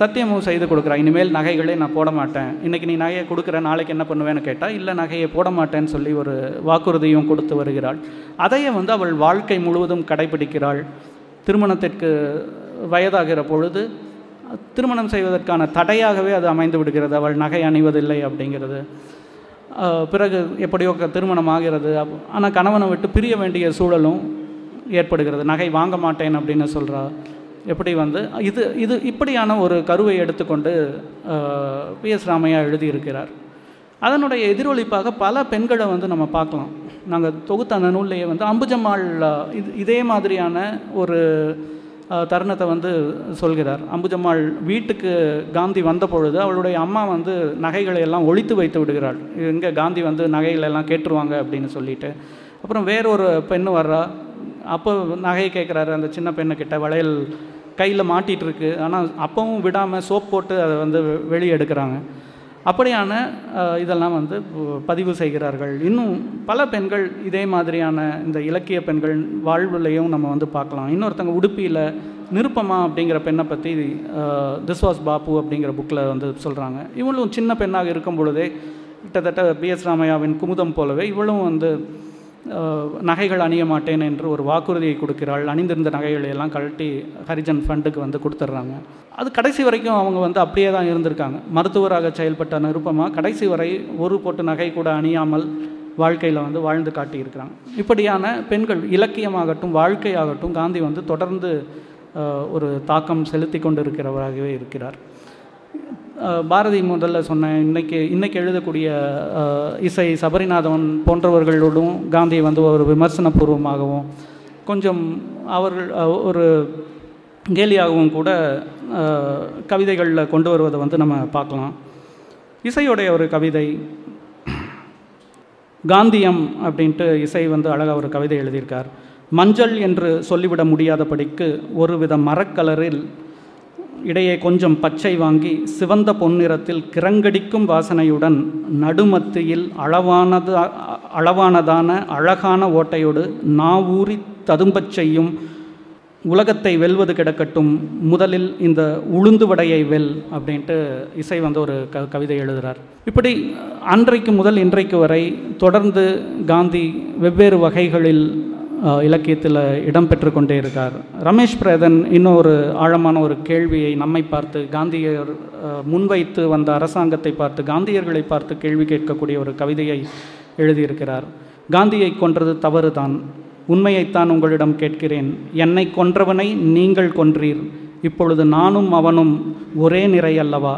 சத்தியமும் செய்து கொடுக்குறா இனிமேல் நகைகளே நான் போட மாட்டேன். இன்றைக்கி நீ நகையை கொடுக்குற நாளைக்கு என்ன பண்ணுவேன்னு கேட்டால் இல்லை நகையை போட மாட்டேன்னு சொல்லி ஒரு வாக்குறுதியும் கொடுத்து வருகிறாள். அதையே வந்து அவள் வாழ்க்கை முழுவதும் கடைபிடிக்கிறாள். திருமணத்திற்கு வயதாகிற பொழுது திருமணம் செய்வதற்கான தடையாகவே அது அமைந்து விடுகிறது. அவள் நகை அணிவதில்லை அப்படிங்கிறது. பிறகு எப்படியோ க- திருமணம் ஆகிறது ஆனால் கணவனை விட்டு பிரிய வேண்டிய சூழலும் ஏற்படுகிறது. நகை வாங்க மாட்டேன் அப்படின்னு சொல்கிறா எப்படி வந்து இது இது இப்படியான ஒரு கருவை எடுத்துக்கொண்டு பி எஸ் ராமையா எழுதியிருக்கிறார். அதனுடைய எதிரொலிப்பாக பல பெண்களை வந்து நம்ம பார்க்கலாம். நாங்கள் தொகுத்த அந்த நூல்லையே வந்து அம்புஜம்மாள் இது இதே மாதிரியான ஒரு தருணத்தை வந்து சொல்கிறார். அம்புஜம்மாள் வீட்டுக்கு காந்தி வந்த பொழுது அவளுடைய அம்மா வந்து நகைகளை எல்லாம் ஒழித்து வைத்து விடுகிறாள். இங்கே காந்தி வந்து நகைகளை எல்லாம் கேட்டுருவாங்க அப்படின்னு சொல்லிட்டு. அப்புறம் வேறொரு பெண்ணு வர்றா. அப்போ நகையை கேட்குறாரு அந்த சின்ன பெண்ணுக்கிட்ட. வளையல் கையில் மாட்டிகிட்டு இருக்கு. ஆனால் அப்பவும் விடாமல் சோப் போட்டு அதை வந்து வெளியே எடுக்கிறாங்க. அப்படியான இதெல்லாம் வந்து பதிவு செய்கிறார்கள். இன்னும் பல பெண்கள் இதே மாதிரியான இந்த இலக்கிய பெண்கள் வாழ்வுலையும் நம்ம வந்து பார்க்கலாம். இன்னொருத்தங்க உடுப்பியில் நிருப்பமா அப்படிங்கிற பெண்ணை பற்றி திஸ் வாஸ் பாப்பு அப்படிங்கிற புக்கில் வந்து சொல்கிறாங்க இவளும் சின்ன பெண்ணாக இருக்கும் பொழுதே கிட்டத்தட்ட பி. எஸ். ராமையாவின் குமுதம் போலவே இவளும் வந்து நகைகள் அணிய மாட்டேன் என்று ஒரு வாக்குறுதியை கொடுக்கிறாள். அணிந்திருந்த நகைகளை எல்லாம் கழட்டி ஹரிஜன் ஃபண்டுக்கு வந்து கொடுத்துட்றாங்க அது கடைசி வரைக்கும் அவங்க வந்து அப்படியே தான் இருந்திருக்காங்க. மருத்துவராக செயல்பட்ட நிருப்பமாக கடைசி வரை ஒரு போட்டு நகை கூட அணியாமல் வாழ்க்கையில் வந்து வாழ்ந்து காட்டியிருக்கிறாங்க. இப்படியான பெண்கள் இலக்கியமாகட்டும் வாழ்க்கையாகட்டும் காந்தி வந்து தொடர்ந்து ஒரு தாக்கம் செலுத்தி கொண்டு இருக்கிறவராகவே இருக்கிறார் பாரதி முதல்ல சொன்ன இன்னைக்கு இன்னைக்கு எழுதக்கூடிய இசை சபரிநாதன் போன்றவர்களோடும் காந்தி வந்து ஒரு விமர்சனபூர்வமாகவும் கொஞ்சம் அவர்கள் ஒரு கேலியாகவும் கூட கவிதைகளில் கொண்டு வருவதை வந்து நம்ம பார்க்கலாம். இசையுடைய ஒரு கவிதை காந்தியம் அப்படின்ட்டு இசை வந்து அழகாக ஒரு கவிதை எழுதியிருக்கார். மஞ்சள் என்று சொல்லிவிட முடியாதபடிக்கு ஒரு வித மரக்கலரில் இடையே கொஞ்சம் பச்சை வாங்கி சிவந்த பொன்னிறத்தில் கிரங்கடிக்கும் வாசனையுடன் நடுமத்தியில் அளவானது அளவானதான அழகான ஓட்டையோடு நாவூரி ததும்பச் செய்யும் உலகத்தை வெல்வது கிடக்கட்டும் முதலில் இந்த உளுந்து வடையை வெல் அப்படின்ட்டு இசை வந்து ஒரு க கவிதை எழுதுகிறார் இப்படி அன்றைக்கு முதல் இன்றைக்கு வரை தொடர்ந்து காந்தி வெவ்வேறு வகைகளில் இலக்கியத்தில் இடம்பெற்று கொண்டே இருக்கார். ரமேஷ் பிரேதன் இன்னும் ஒரு ஆழமான ஒரு கேள்வியை நம்மை பார்த்து காந்தியர் முன்வைத்து வந்த அரசாங்கத்தை பார்த்து காந்தியர்களை பார்த்து கேள்வி கேட்கக்கூடிய ஒரு கவிதையை எழுதியிருக்கிறார். காந்தியை கொன்றது தவறுதான். உண்மையைத்தான் உங்களிடம் கேட்கிறேன். என்னை கொன்றவனை நீங்கள் கொன்றீர். இப்பொழுது நானும் அவனும் ஒரே நிறை அல்லவா?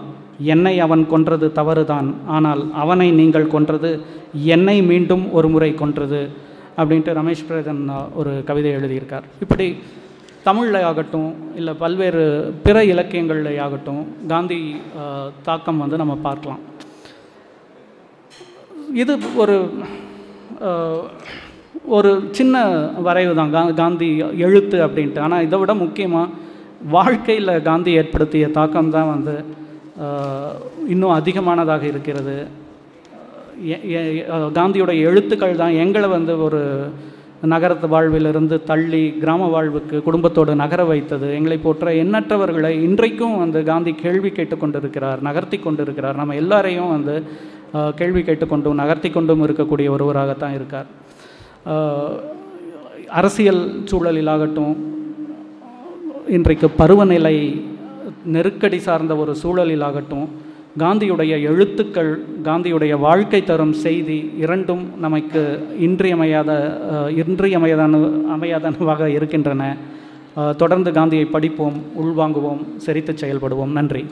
என்னை அவன் கொன்றது தவறுதான். ஆனால் அவனை நீங்கள் கொன்றது என்னை மீண்டும் ஒரு முறை கொன்றது. அப்படின்ட்டு ரமேஷ் பிரதன் ஒரு கவிதை எழுதியிருக்கார். இப்படி தமிழில் ஆகட்டும் இல்லை பல்வேறு பிற இலக்கியங்களில் ஆகட்டும் காந்தி தாக்கம் வந்து நம்ம பார்க்கலாம். இது ஒரு ஒரு சின்ன வரைவு தான் கா காந்தி எழுத்து அப்படின்ட்டு. ஆனால் இதை விட முக்கியமாக வாழ்க்கையில் காந்தி ஏற்படுத்திய தாக்கம் தான் வந்து இன்னும் அதிகமானதாக இருக்கிறது. காந்தியோட எழுத்துக்கள் தான் எங்களை வந்து ஒரு நகரத்து வாழ்விலிருந்து தள்ளி கிராம வாழ்வுக்கு குடும்பத்தோடு நகர வைத்தது. எங்களை போற்ற எண்ணற்றவர்களை இன்றைக்கும் வந்து காந்தி கேள்வி கேட்டுக்கொண்டிருக்கிறார் நகர்த்தி கொண்டிருக்கிறார். நம்ம எல்லாரையும் வந்து கேள்வி கேட்டுக்கொண்டும் நகர்த்தி கொண்டும் இருக்கக்கூடிய ஒருவராகத்தான் இருக்கார். அரசியல் சூழலிலாகட்டும் இன்றைக்கு பருவநிலை நெருக்கடி சார்ந்த ஒரு சூழலிலாகட்டும் காந்தியுடைய எழுத்துக்கள் காந்தியுடைய வாழ்க்கை தரும் செய்தி இரண்டும் நமக்கு இன்றியமையாத அஹ், இன்றியமையாதான அமையாதனவாக இருக்கின்றன. தொடர்ந்து காந்தியை படிப்போம் உள்வாங்குவோம் செரித்து செயல்படுவோம். நன்றி.